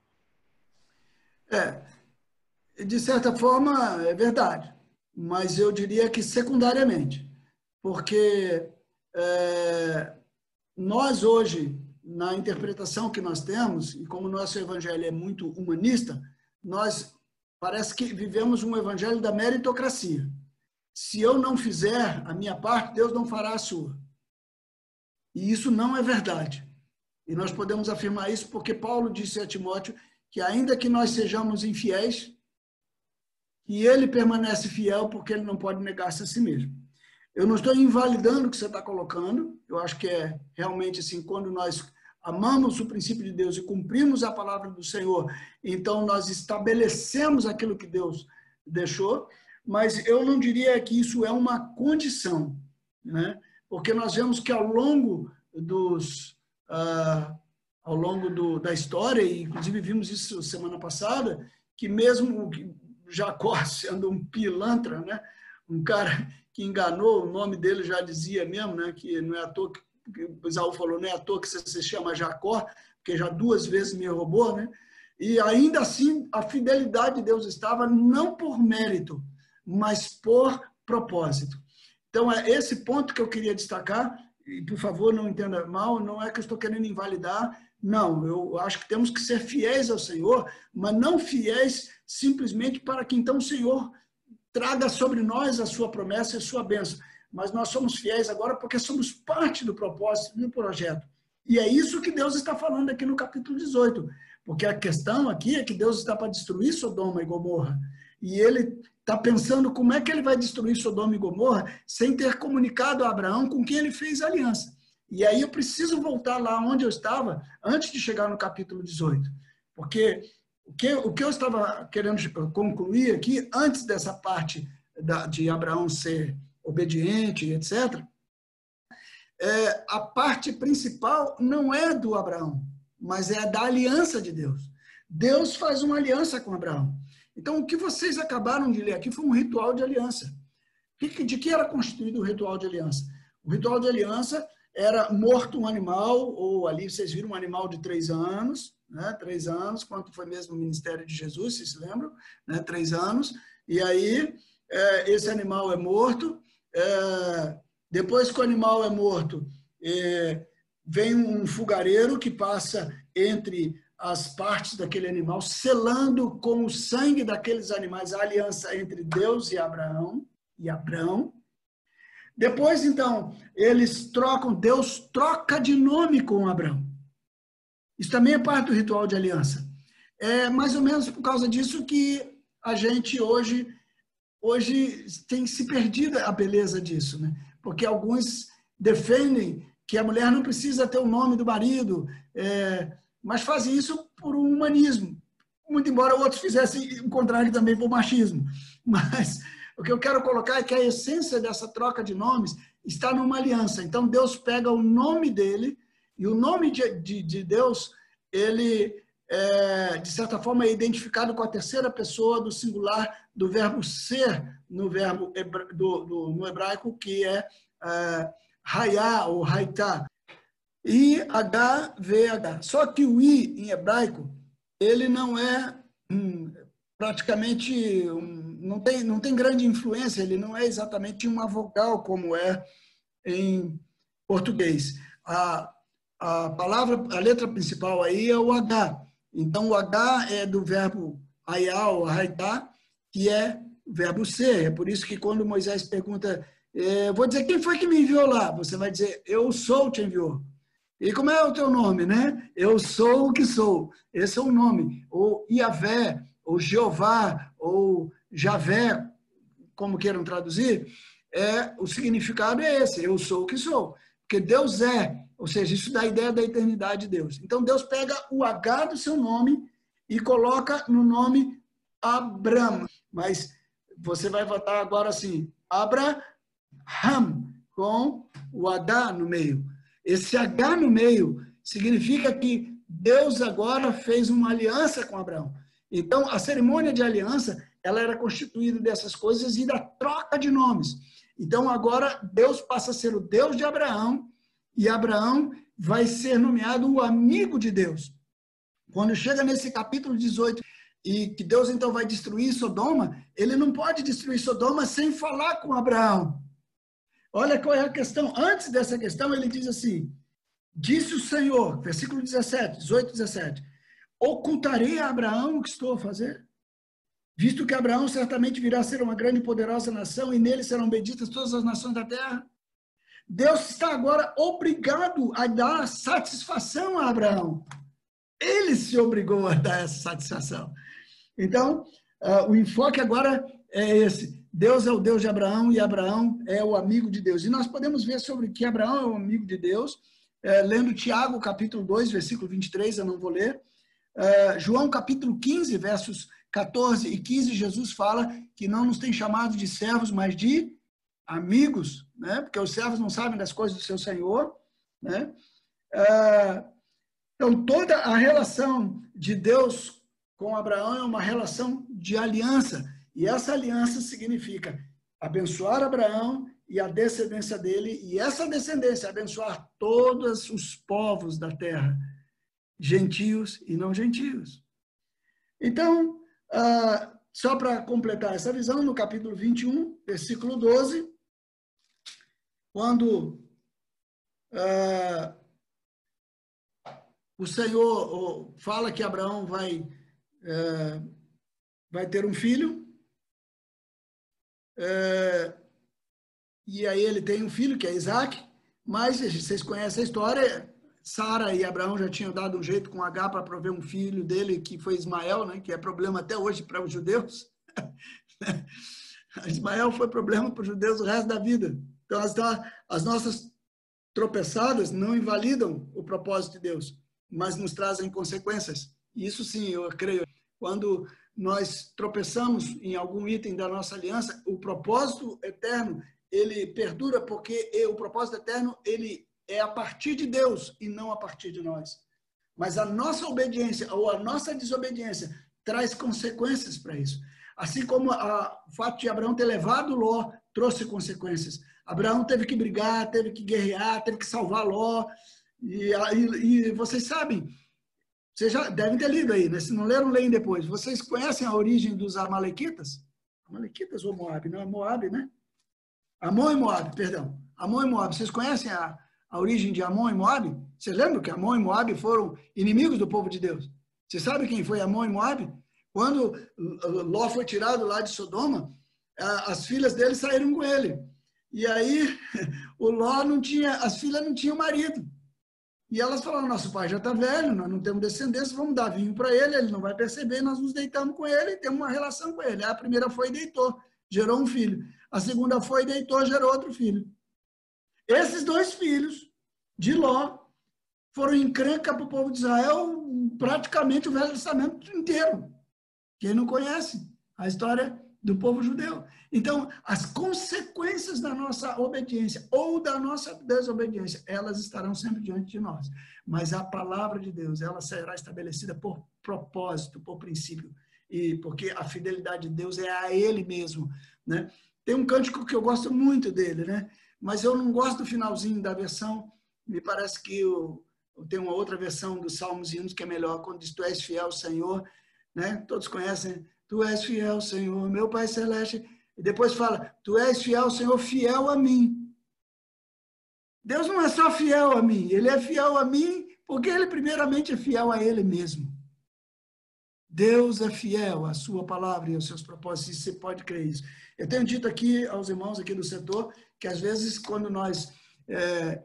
É, de certa forma, é verdade, mas eu diria que secundariamente, porque é, nós hoje, na interpretação que nós temos, e como o nosso evangelho é muito humanista, nós parece que vivemos um evangelho da meritocracia se eu não fizer a minha parte, Deus não fará a sua. E isso não é verdade. E nós podemos afirmar isso porque Paulo disse a Timóteo que ainda que nós sejamos infiéis, que ele permanece fiel porque ele não pode negar-se a si mesmo. Eu não estou invalidando o que você está colocando, eu acho que é realmente assim, quando nós amamos o princípio de Deus e cumprimos a palavra do Senhor, então nós estabelecemos aquilo que Deus deixou, mas eu não diria que isso é uma condição, né? porque nós vemos que ao longo dos uh, ao longo do, da história, e inclusive vimos isso semana passada, que mesmo Jacó sendo um pilantra, né? um cara que enganou, o nome dele já dizia mesmo, né, que não é à toa que, que Isaú falou, não é à toa que você se chama Jacó, porque já duas vezes me roubou, né? E ainda assim, a fidelidade de Deus estava não por mérito, mas por propósito. Então, é esse ponto que eu queria destacar, e por favor, não entenda mal, não é que eu estou querendo invalidar, não, eu acho que temos que ser fiéis ao Senhor, mas não fiéis simplesmente para que então o Senhor traga sobre nós a sua promessa e a sua bênção. Mas nós somos fiéis agora porque somos parte do propósito do projeto. E é isso que Deus está falando aqui no capítulo 18. Porque a questão aqui é que Deus está para destruir Sodoma e Gomorra. E ele está pensando como é que ele vai destruir Sodoma e Gomorra sem ter comunicado a Abraão com quem ele fez aliança. E aí eu preciso voltar lá onde eu estava antes de chegar no capítulo 18. Porque o que, o que eu estava querendo concluir aqui, antes dessa parte da, de Abraão ser obediente, etc., é, a parte principal não é do Abraão, mas é da aliança de Deus. Deus faz uma aliança com Abraão. Então, o que vocês acabaram de ler aqui foi um ritual de aliança. De que era constituído o ritual de aliança? O ritual de aliança era morto um animal, ou ali vocês viram um animal de três anos, né? três anos, quanto foi mesmo o ministério de Jesus, vocês se lembram? Né? Três anos. E aí, é, esse animal é morto. É, depois que o animal é morto, é, vem um fogareiro que passa entre as partes daquele animal, selando com o sangue daqueles animais a aliança entre Deus e Abraão, e Abraão. Depois, então, eles trocam, Deus troca de nome com Abraão. Isso também é parte do ritual de aliança. É mais ou menos por causa disso que a gente hoje hoje tem se perdido a beleza disso, né? Porque alguns defendem que a mulher não precisa ter o nome do marido, é, mas fazem isso por um humanismo. Muito embora outros fizessem o contrário também por machismo. Mas o que eu quero colocar é que a essência dessa troca de nomes está numa aliança. Então Deus pega o nome dele e o nome de, de, de Deus, ele, é, de certa forma, é identificado com a terceira pessoa do singular do verbo ser no verbo hebra, do, do, no hebraico, que é, hayá ou haitá. I, H, V, H. Só que o I, em hebraico, ele não é hum, praticamente, um, não, tem, não tem grande influência, ele não é exatamente uma vogal como é em português. A, a palavra, a letra principal aí é o H. Então, o H é do verbo ayá ou haitá, que é verbo ser. É por isso que quando Moisés pergunta, é, vou dizer, quem foi que me enviou lá? Você vai dizer, eu sou te enviou. E como é o teu nome, né? Eu sou o que sou. Esse é o nome. Ou Iavé, ou Jeová, ou Javé, como queiram traduzir, é, o significado é esse, eu sou o que sou. Porque Deus é, ou seja, isso dá a ideia da eternidade de Deus. Então Deus pega o H do seu nome e coloca no nome Abram. Mas você vai votar agora assim, Abraham, com o H no meio. Esse H no meio significa que Deus agora fez uma aliança com Abraão. Então, a cerimônia de aliança, ela era constituída dessas coisas e da troca de nomes. Então, agora Deus passa a ser o Deus de Abraão e Abraão vai ser nomeado o amigo de Deus. Quando chega nesse capítulo 18 e que Deus então vai destruir Sodoma, ele não pode destruir Sodoma sem falar com Abraão. Olha qual é a questão. Antes dessa questão, ele diz assim: Disse o Senhor, versículo 17, 18, 17: Ocultarei a Abraão o que estou a fazer? Visto que Abraão certamente virá a ser uma grande e poderosa nação, e nele serão benditas todas as nações da terra. Deus está agora obrigado a dar satisfação a Abraão. Ele se obrigou a dar essa satisfação. Então, uh, o enfoque agora é esse. Deus é o Deus de Abraão e Abraão é o amigo de Deus. E nós podemos ver sobre que Abraão é o amigo de Deus, é, lendo Tiago, capítulo 2, versículo 23, eu não vou ler. É, João, capítulo 15, versos 14 e 15, Jesus fala que não nos tem chamado de servos, mas de amigos, né? porque os servos não sabem das coisas do seu Senhor. Né? É, então, toda a relação de Deus com Abraão é uma relação de aliança. E essa aliança significa abençoar Abraão e a descendência dele, e essa descendência abençoar todos os povos da terra, gentios e não gentios. Então, ah, só para completar essa visão, no capítulo 21, versículo 12, quando ah, o Senhor fala que Abraão vai, ah, vai ter um filho, e aí ele tem um filho, que é Isaac, mas vocês conhecem a história, Sara e Abraão já tinham dado um jeito com H para prover um filho dele, que foi Ismael, né, que é problema até hoje para os judeus. Ismael foi problema para os judeus o resto da vida. Então, as, as nossas tropeçadas não invalidam o propósito de Deus, mas nos trazem consequências. Isso sim, eu creio. Quando nós tropeçamos em algum item da nossa aliança, o propósito eterno ele perdura porque o propósito eterno ele é a partir de Deus e não a partir de nós. Mas a nossa obediência ou a nossa desobediência traz consequências para isso. Assim como a, o fato de Abraão ter levado Ló trouxe consequências. Abraão teve que brigar, teve que guerrear, teve que salvar Ló. E, e, e vocês sabem, vocês já devem ter lido aí, né? Se não leram, leem depois. Vocês conhecem a origem dos Amalequitas? Amalequitas ou Moab? Não, é Moab, né? Amon e Moab, perdão. Amon e Moab. Vocês conhecem a, a origem de Amon e Moab? Vocês lembram que Amon e Moab foram inimigos do povo de Deus? Você sabe quem foi Amon e Moab? Quando Ló foi tirado lá de Sodoma, as filhas dele saíram com ele. E aí o Ló não tinha, as filhas não tinham marido. E elas falaram: nosso pai já está velho, nós não temos descendência, vamos dar vinho para ele, ele não vai perceber, nós nos deitamos com ele e temos uma relação com ele. A primeira foi e deitou, gerou um filho. A segunda foi e deitou, gerou outro filho. Esses dois filhos de Ló foram encrenca para o povo de Israel praticamente o Velho Testamento inteiro. Quem não conhece a história do povo judeu. Então, as consequências da nossa obediência ou da nossa desobediência, elas estarão sempre diante de nós. Mas a palavra de Deus, ela será estabelecida por propósito, por princípio, e porque a fidelidade de Deus é a ele mesmo, né? Tem um cântico que eu gosto muito dele, né? Mas eu não gosto do finalzinho da versão. Me parece que eu, eu tenho uma outra versão dos Salmos e Hinos que é melhor, quando diz Tu és fiel, Senhor, né? Todos conhecem. Tu és fiel, Senhor, meu Pai Celeste. E depois fala, Tu és fiel, Senhor, fiel a mim. Deus não é só fiel a mim, Ele é fiel a mim porque Ele primeiramente é fiel a Ele mesmo. Deus é fiel à sua palavra e aos seus propósitos, e você pode crer isso. Eu tenho dito aqui aos irmãos aqui do setor que às vezes quando nós é,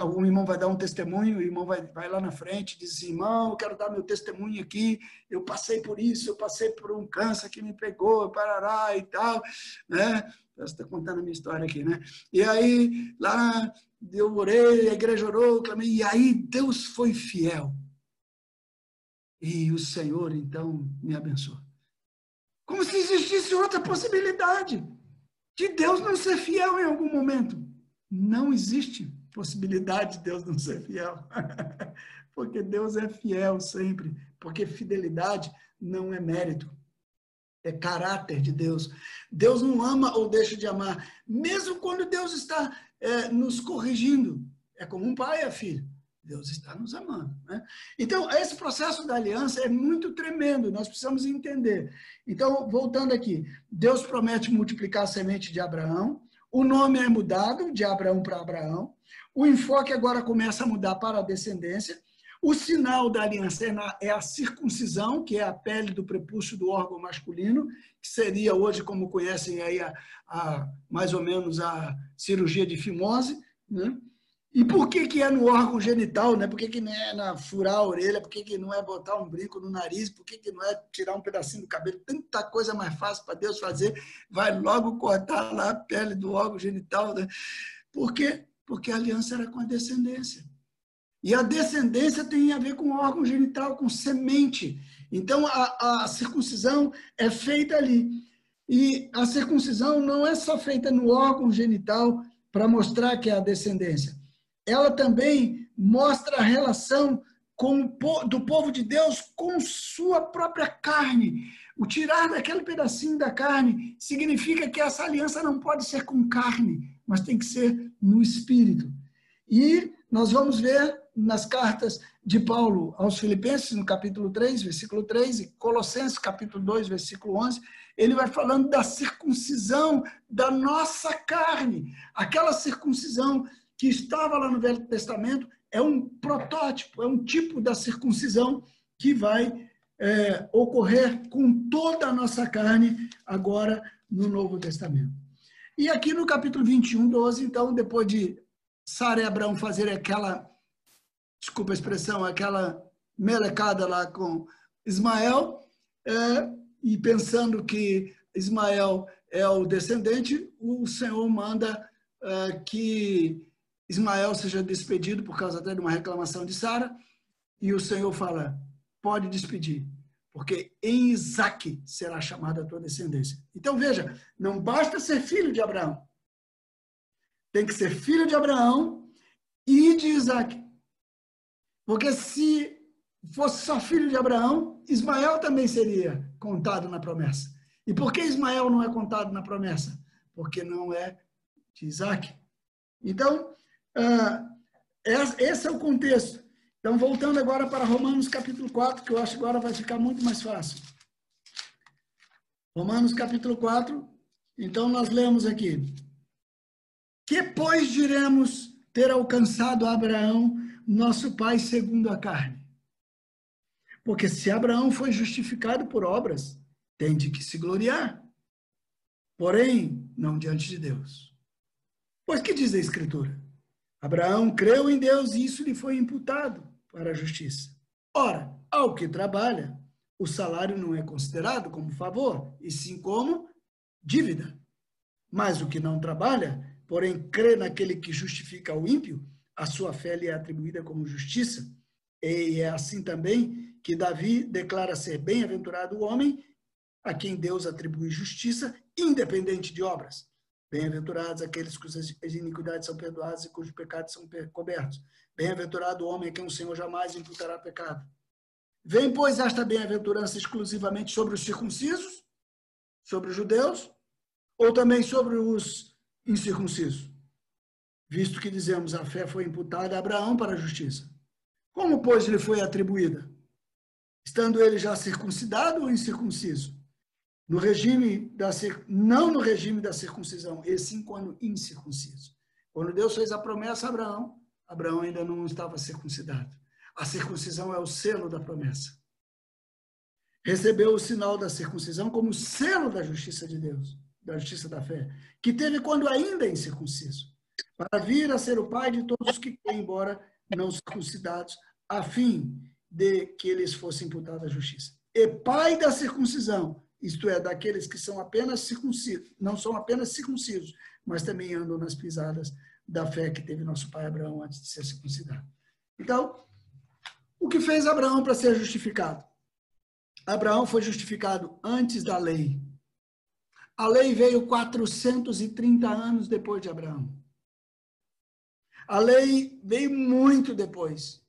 algum irmão vai dar um testemunho, o irmão vai, vai lá na frente e diz assim, irmão, eu quero dar meu testemunho aqui, eu passei por isso, eu passei por um câncer que me pegou, parará e tal, né? Você está contando a minha história aqui, né? E aí, lá, eu orei, a igreja orou, clamei, e aí Deus foi fiel. E o Senhor, então, me abençoou. Como se existisse outra possibilidade de Deus não ser fiel em algum momento. Não existe possibilidade de Deus não ser fiel. Porque Deus é fiel sempre. Porque fidelidade não é mérito. É caráter de Deus. Deus não ama ou deixa de amar. Mesmo quando Deus está é, nos corrigindo. É como um pai a filho. Deus está nos amando. Né? Então, esse processo da aliança é muito tremendo, nós precisamos entender. Então, voltando aqui, Deus promete multiplicar a semente de Abraão, o nome é mudado de Abraão para Abraão, o enfoque agora começa a mudar para a descendência, o sinal da aliança é, é a circuncisão, que é a pele do prepúcio do órgão masculino, que seria hoje, como conhecem aí, a, a mais ou menos a cirurgia de fimose, né? E por que, que é no órgão genital, né? Por que, que não é na furar a orelha? Por que, que não é botar um brinco no nariz? Por que, que não é tirar um pedacinho do cabelo? Tanta coisa mais fácil para Deus fazer. Vai logo cortar lá a pele do órgão genital, né? Por quê? Porque a aliança era com a descendência. E a descendência tem a ver com o órgão genital, com semente. Então, a, a circuncisão é feita ali. E a circuncisão não é só feita no órgão genital para mostrar que é a descendência ela também mostra a relação com, do povo de Deus com sua própria carne. O tirar daquele pedacinho da carne significa que essa aliança não pode ser com carne, mas tem que ser no espírito. E nós vamos ver nas cartas de Paulo aos Filipenses, no capítulo 3, versículo 3, e Colossenses, capítulo 2, versículo 11, ele vai falando da circuncisão da nossa carne. Aquela circuncisão que estava lá no Velho Testamento é um protótipo, é um tipo da circuncisão que vai é, ocorrer com toda a nossa carne agora no Novo Testamento. E aqui no capítulo 21, 12, então, depois de Sara e Abraão fazerem aquela, desculpa a expressão, aquela melecada lá com Ismael, é, e pensando que Ismael é o descendente, o Senhor manda é, que Ismael seja despedido por causa até de uma reclamação de Sara, e o Senhor fala: pode despedir, porque em Isaac será chamada a tua descendência. Então veja, não basta ser filho de Abraão, tem que ser filho de Abraão e de Isaac. Porque se fosse só filho de Abraão, Ismael também seria contado na promessa. E por que Ismael não é contado na promessa? Porque não é de Isaac. Então, esse é o contexto. Então, voltando agora para Romanos capítulo 4, que eu acho que agora vai ficar muito mais fácil. Romanos capítulo 4, então nós lemos aqui. Que, pois, diremos ter alcançado Abraão, nosso pai, segundo a carne? Porque se Abraão foi justificado por obras, tem de que se gloriar. Porém, não diante de Deus. Pois que diz a Escritura? Abraão creu em Deus e isso lhe foi imputado para a justiça. Ora, ao que trabalha, o salário não é considerado como favor, e sim como dívida. Mas o que não trabalha, porém crê naquele que justifica o ímpio, a sua fé lhe é atribuída como justiça. E é assim também que Davi declara ser bem-aventurado o homem a quem Deus atribui justiça, independente de obras. Bem-aventurados aqueles cujas iniquidades são perdoadas e cujos pecados são cobertos. Bem-aventurado o homem a quem o Senhor jamais imputará pecado. Vem, pois, esta bem-aventurança exclusivamente sobre os circuncisos, sobre os judeus, ou também sobre os incircuncisos? Visto que dizemos a fé foi imputada a Abraão para a justiça. Como, pois, lhe foi atribuída? Estando ele já circuncidado ou incircunciso? No regime da não no regime da circuncisão, e sim quando incircunciso. Quando Deus fez a promessa a Abraão, Abraão ainda não estava circuncidado. A circuncisão é o selo da promessa. Recebeu o sinal da circuncisão como selo da justiça de Deus, da justiça da fé, que teve quando ainda incircunciso, para vir a ser o pai de todos os que embora não circuncidados, a fim de que eles fossem imputados à justiça. E pai da circuncisão, isto é, daqueles que são apenas circuncisos, não são apenas circuncisos, mas também andam nas pisadas da fé que teve nosso pai Abraão antes de ser circuncidado. Então, o que fez Abraão para ser justificado? Abraão foi justificado antes da lei. A lei veio 430 anos depois de Abraão. A lei veio muito depois.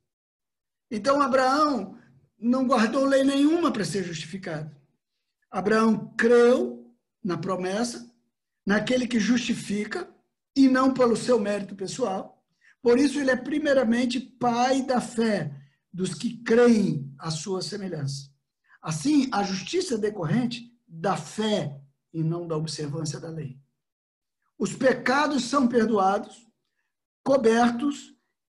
Então, Abraão não guardou lei nenhuma para ser justificado. Abraão creu na promessa, naquele que justifica, e não pelo seu mérito pessoal. Por isso, ele é primeiramente pai da fé, dos que creem à sua semelhança. Assim, a justiça é decorrente da fé e não da observância da lei. Os pecados são perdoados, cobertos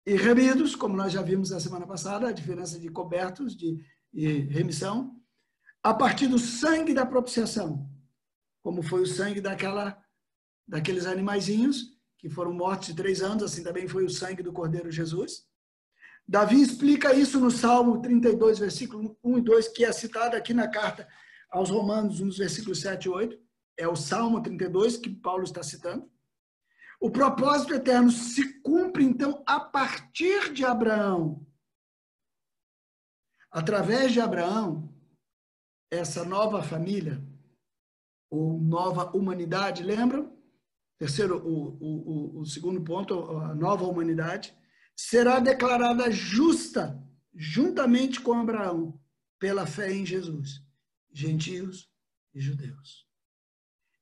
e remidos, como nós já vimos na semana passada, a diferença de cobertos de, e remissão a partir do sangue da propiciação, como foi o sangue daquela, daqueles animaizinhos que foram mortos de três anos, assim também foi o sangue do Cordeiro Jesus. Davi explica isso no Salmo 32, versículo 1 e 2, que é citado aqui na carta aos Romanos, nos versículos 7 e 8. É o Salmo 32 que Paulo está citando. O propósito eterno se cumpre, então, a partir de Abraão. Através de Abraão, essa nova família, ou nova humanidade, lembram? Terceiro, o, o, o segundo ponto, a nova humanidade, será declarada justa, juntamente com Abraão, pela fé em Jesus, gentios e judeus.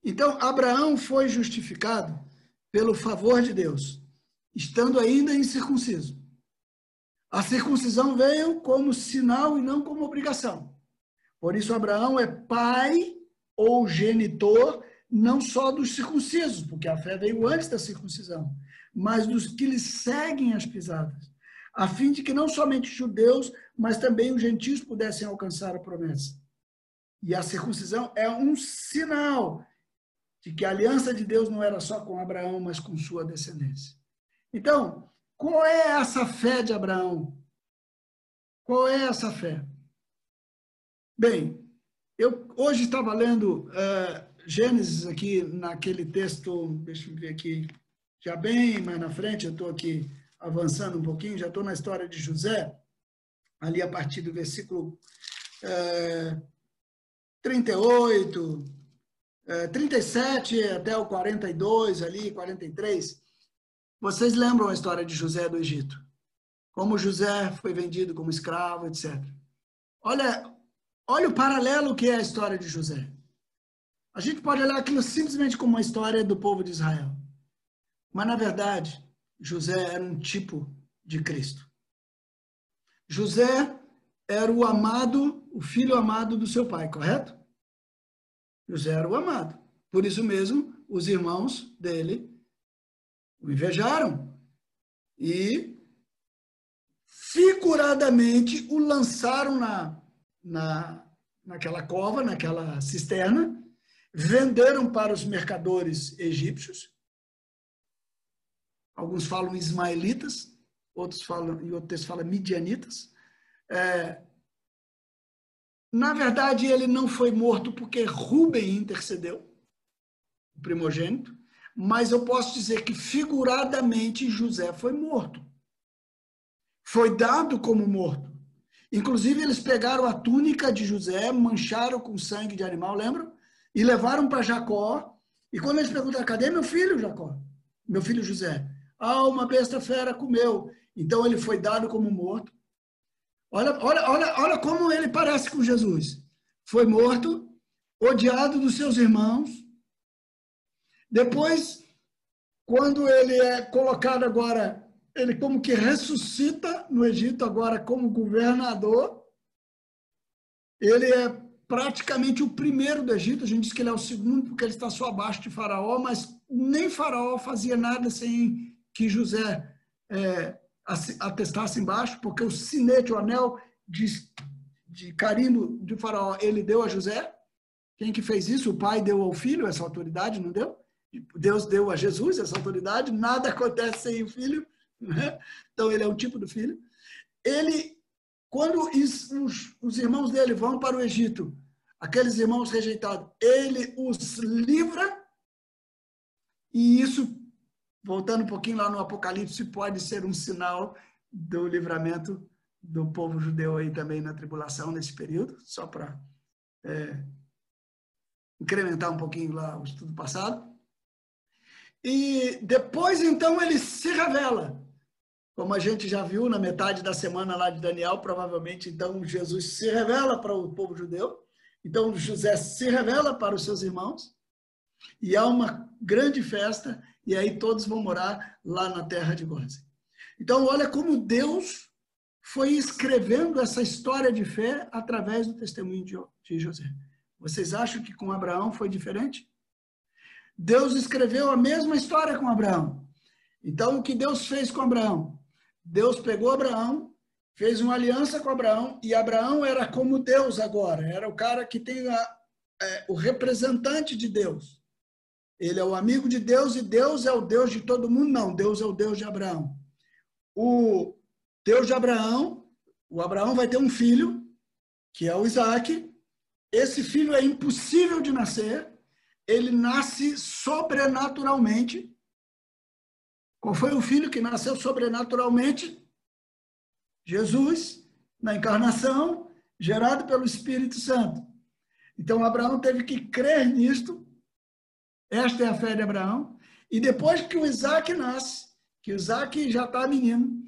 Então, Abraão foi justificado pelo favor de Deus, estando ainda incircunciso. A circuncisão veio como sinal e não como obrigação. Por isso, Abraão é pai ou genitor não só dos circuncisos, porque a fé veio antes da circuncisão, mas dos que lhe seguem as pisadas, a fim de que não somente os judeus, mas também os gentios pudessem alcançar a promessa. E a circuncisão é um sinal de que a aliança de Deus não era só com Abraão, mas com sua descendência. Então, qual é essa fé de Abraão? Qual é essa fé? Bem, eu hoje estava lendo uh, Gênesis aqui naquele texto, deixa eu ver aqui, já bem mais na frente, eu estou aqui avançando um pouquinho, já estou na história de José, ali a partir do versículo uh, 38, uh, 37 até o 42, ali, 43. Vocês lembram a história de José do Egito? Como José foi vendido como escravo, etc. Olha, olha o paralelo que é a história de José. A gente pode olhar aquilo simplesmente como uma história do povo de Israel. Mas, na verdade, José era um tipo de Cristo. José era o amado, o filho amado do seu pai, correto? José era o amado. Por isso mesmo, os irmãos dele o invejaram e figuradamente o lançaram na, na, naquela cova, naquela cisterna, venderam para os mercadores egípcios. Alguns falam ismaelitas, outros falam, e outros falam midianitas. É, na verdade, ele não foi morto porque Rubem intercedeu, o primogênito mas eu posso dizer que figuradamente José foi morto. Foi dado como morto. Inclusive, eles pegaram a túnica de José, mancharam com sangue de animal, lembram? E levaram para Jacó. E quando eles perguntaram, cadê meu filho, Jacó? Meu filho José. Ah, uma besta fera comeu. Então ele foi dado como morto. Olha, olha, olha, olha como ele parece com Jesus. Foi morto, odiado dos seus irmãos, depois, quando ele é colocado agora, ele como que ressuscita no Egito agora como governador, ele é praticamente o primeiro do Egito, a gente diz que ele é o segundo porque ele está só abaixo de Faraó, mas nem Faraó fazia nada sem que José é, atestasse embaixo, porque o sinete, o anel de, de carimbo de Faraó, ele deu a José. Quem que fez isso? O pai deu ao filho essa autoridade, não deu? Deus deu a Jesus essa autoridade, nada acontece sem o filho, então ele é o tipo do filho. Ele, quando os, os irmãos dele vão para o Egito, aqueles irmãos rejeitados, ele os livra, e isso, voltando um pouquinho lá no Apocalipse, pode ser um sinal do livramento do povo judeu aí também na tribulação nesse período, só para é, incrementar um pouquinho lá o estudo passado. E depois, então, ele se revela. Como a gente já viu na metade da semana lá de Daniel, provavelmente, então, Jesus se revela para o povo judeu. Então, José se revela para os seus irmãos. E há uma grande festa, e aí todos vão morar lá na terra de Gósen. Então, olha como Deus foi escrevendo essa história de fé através do testemunho de José. Vocês acham que com Abraão foi diferente? Deus escreveu a mesma história com Abraão. Então, o que Deus fez com Abraão? Deus pegou Abraão, fez uma aliança com Abraão, e Abraão era como Deus agora, era o cara que tem a, é, o representante de Deus. Ele é o amigo de Deus e Deus é o Deus de todo mundo? Não, Deus é o Deus de Abraão. O Deus de Abraão, o Abraão vai ter um filho, que é o Isaac. Esse filho é impossível de nascer, ele nasce sobrenaturalmente. Qual foi o filho que nasceu sobrenaturalmente? Jesus, na encarnação, gerado pelo Espírito Santo. Então, Abraão teve que crer nisto. Esta é a fé de Abraão. E depois que o Isaac nasce, que o Isaac já está menino,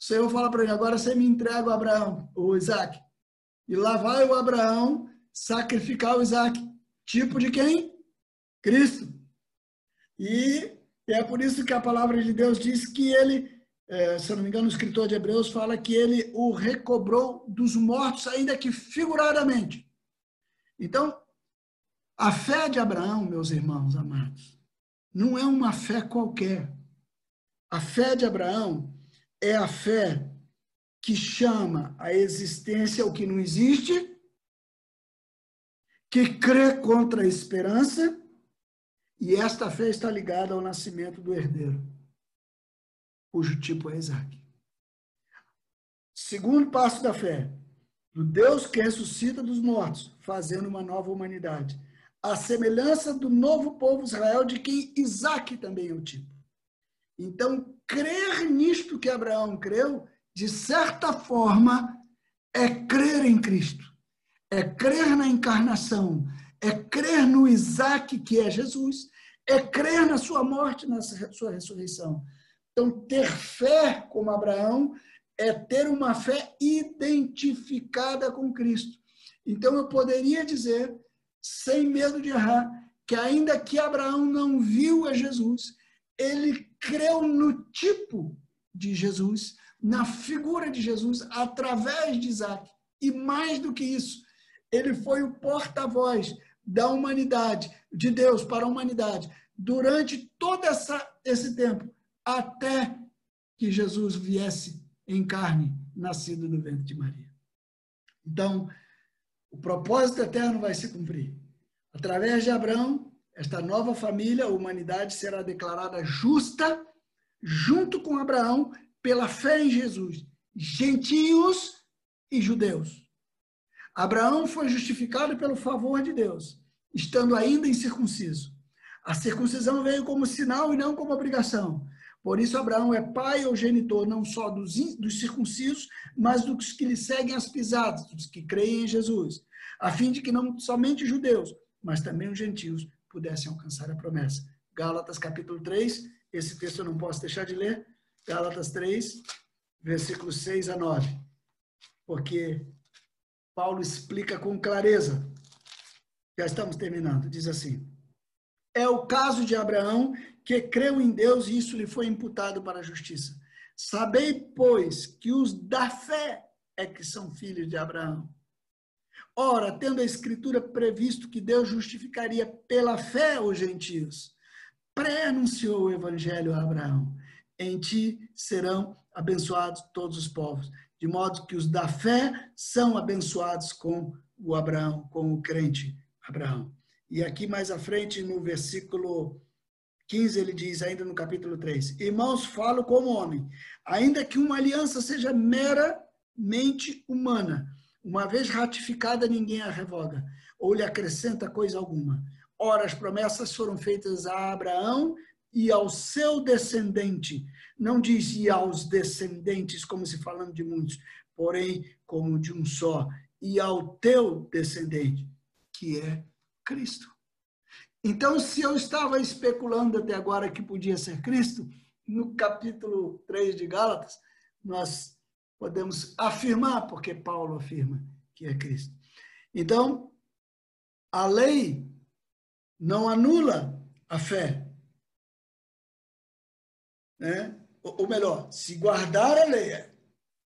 O Senhor fala para ele: agora você me entrega o Abraão, o Isaac. E lá vai o Abraão sacrificar o Isaac. Tipo de quem? Cristo. E é por isso que a palavra de Deus diz que ele, é, se eu não me engano, o escritor de Hebreus fala que ele o recobrou dos mortos, ainda que figuradamente. Então, a fé de Abraão, meus irmãos amados, não é uma fé qualquer. A fé de Abraão é a fé que chama a existência o que não existe, que crê contra a esperança, e esta fé está ligada ao nascimento do herdeiro, cujo tipo é Isaac. Segundo passo da fé, do Deus que ressuscita dos mortos, fazendo uma nova humanidade a semelhança do novo povo Israel, de quem Isaac também é o tipo. Então, crer nisto que Abraão creu, de certa forma, é crer em Cristo, é crer na encarnação, é crer no Isaac, que é Jesus, é crer na sua morte, na sua ressurreição. Então, ter fé como Abraão é ter uma fé identificada com Cristo. Então, eu poderia dizer sem medo de errar, que ainda que Abraão não viu a Jesus, ele creu no tipo de Jesus, na figura de Jesus, através de Isaac. E mais do que isso, ele foi o porta-voz da humanidade, de Deus para a humanidade, durante todo essa, esse tempo, até que Jesus viesse em carne, nascido do ventre de Maria. Então, o propósito eterno vai se cumprir. Através de Abraão, esta nova família, a humanidade, será declarada justa, junto com Abraão, pela fé em Jesus, gentios e judeus. Abraão foi justificado pelo favor de Deus, estando ainda incircunciso. A circuncisão veio como sinal e não como obrigação. Por isso, Abraão é pai ou genitor não só dos, dos circuncisos, mas dos que lhe seguem as pisadas, dos que creem em Jesus, a fim de que não somente judeus, mas também os gentios pudessem alcançar a promessa. Gálatas capítulo 3, esse texto eu não posso deixar de ler. Gálatas 3, versículos 6 a 9. Porque Paulo explica com clareza. Já estamos terminando. Diz assim: É o caso de Abraão que creu em Deus e isso lhe foi imputado para a justiça. Sabei, pois, que os da fé é que são filhos de Abraão. Ora, tendo a Escritura previsto que Deus justificaria pela fé os gentios, pré-anunciou o Evangelho a Abraão: Em ti serão abençoados todos os povos, de modo que os da fé são abençoados com o Abraão, com o crente Abraão. E aqui mais à frente, no versículo 15, ele diz, ainda no capítulo 3: Irmãos, falo como homem, ainda que uma aliança seja meramente humana uma vez ratificada, ninguém a revoga, ou lhe acrescenta coisa alguma. Ora, as promessas foram feitas a Abraão e ao seu descendente. Não diz e aos descendentes, como se falando de muitos, porém como de um só. E ao teu descendente, que é Cristo. Então, se eu estava especulando até agora que podia ser Cristo, no capítulo 3 de Gálatas, nós podemos afirmar, porque Paulo afirma que é Cristo. Então, a lei não anula a fé. Né? Ou melhor, se guardar a lei,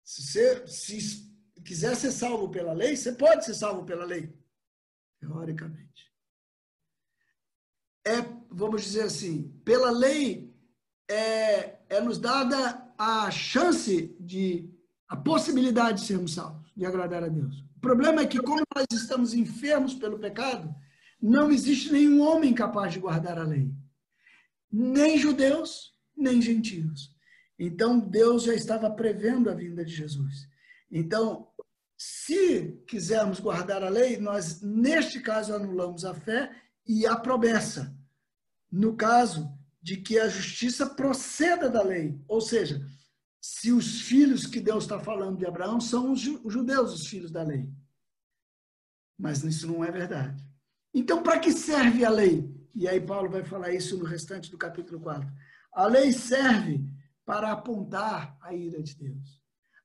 se se quiser ser salvo pela lei, você pode ser salvo pela lei, teoricamente. É, vamos dizer assim, pela lei é, é nos dada a chance de a possibilidade de sermos salvos, de agradar a Deus. O problema é que, como nós estamos enfermos pelo pecado, não existe nenhum homem capaz de guardar a lei. Nem judeus, nem gentios. Então, Deus já estava prevendo a vinda de Jesus. Então, se quisermos guardar a lei, nós, neste caso, anulamos a fé e a promessa. No caso de que a justiça proceda da lei. Ou seja, se os filhos que Deus está falando de Abraão são os judeus, os filhos da lei. Mas isso não é verdade. Então, para que serve a lei? E aí Paulo vai falar isso no restante do capítulo 4. A lei serve para apontar a ira de Deus.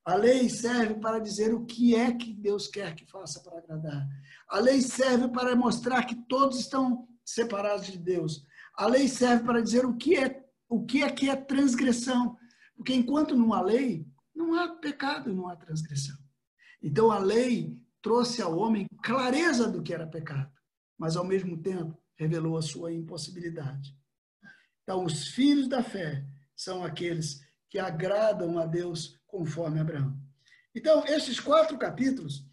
A lei serve para dizer o que é que Deus quer que faça para agradar. A lei serve para mostrar que todos estão separados de Deus. A lei serve para dizer o que é o que é que é transgressão. Porque enquanto não há lei, não há pecado, não há transgressão. Então a lei trouxe ao homem clareza do que era pecado, mas ao mesmo tempo revelou a sua impossibilidade. Então os filhos da fé são aqueles que agradam a Deus conforme Abraão. Então, esses quatro capítulos,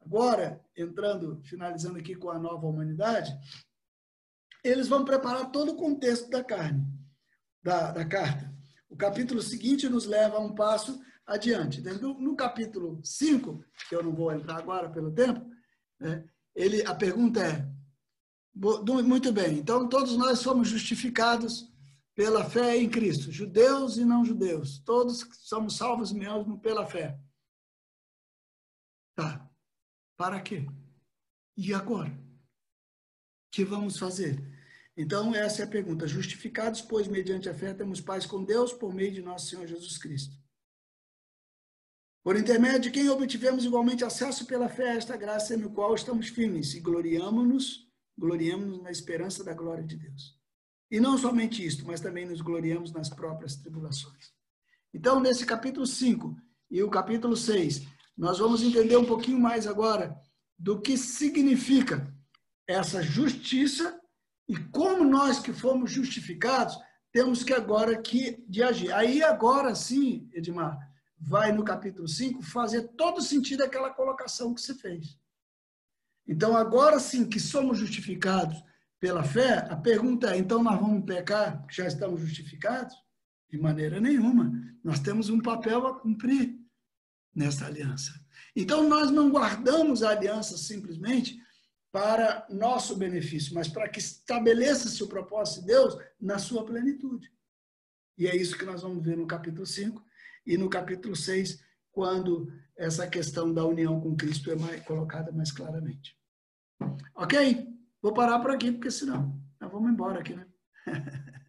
agora entrando, finalizando aqui com a nova humanidade, eles vão preparar todo o contexto da carne, da, da carta. O capítulo seguinte nos leva a um passo adiante. No, no capítulo 5, que eu não vou entrar agora pelo tempo, né, ele, a pergunta é, muito bem, então todos nós somos justificados pela fé em Cristo, judeus e não judeus, todos somos salvos mesmo pela fé. Tá, para quê? E agora? O que vamos fazer? Então, essa é a pergunta. Justificados, pois, mediante a fé, temos paz com Deus por meio de nosso Senhor Jesus Cristo. Por intermédio de quem obtivemos igualmente acesso pela fé a esta graça no qual estamos firmes e gloriamos-nos, gloriamos na esperança da glória de Deus. E não somente isto, mas também nos gloriamos nas próprias tribulações. Então, nesse capítulo 5 e o capítulo 6, nós vamos entender um pouquinho mais agora do que significa essa justiça e como nós que fomos justificados temos que agora que de agir. Aí agora sim, Edmar, vai no capítulo 5 fazer todo sentido aquela colocação que você fez. Então agora sim que somos justificados pela fé, a pergunta é: então nós vamos pecar já estamos justificados? De maneira nenhuma. Nós temos um papel a cumprir nessa aliança. Então nós não guardamos a aliança simplesmente para nosso benefício, mas para que estabeleça-se o propósito de Deus na sua plenitude. E é isso que nós vamos ver no capítulo 5 e no capítulo 6, quando essa questão da união com Cristo é mais, colocada mais claramente. Ok? Vou parar por aqui, porque senão nós vamos embora aqui, né?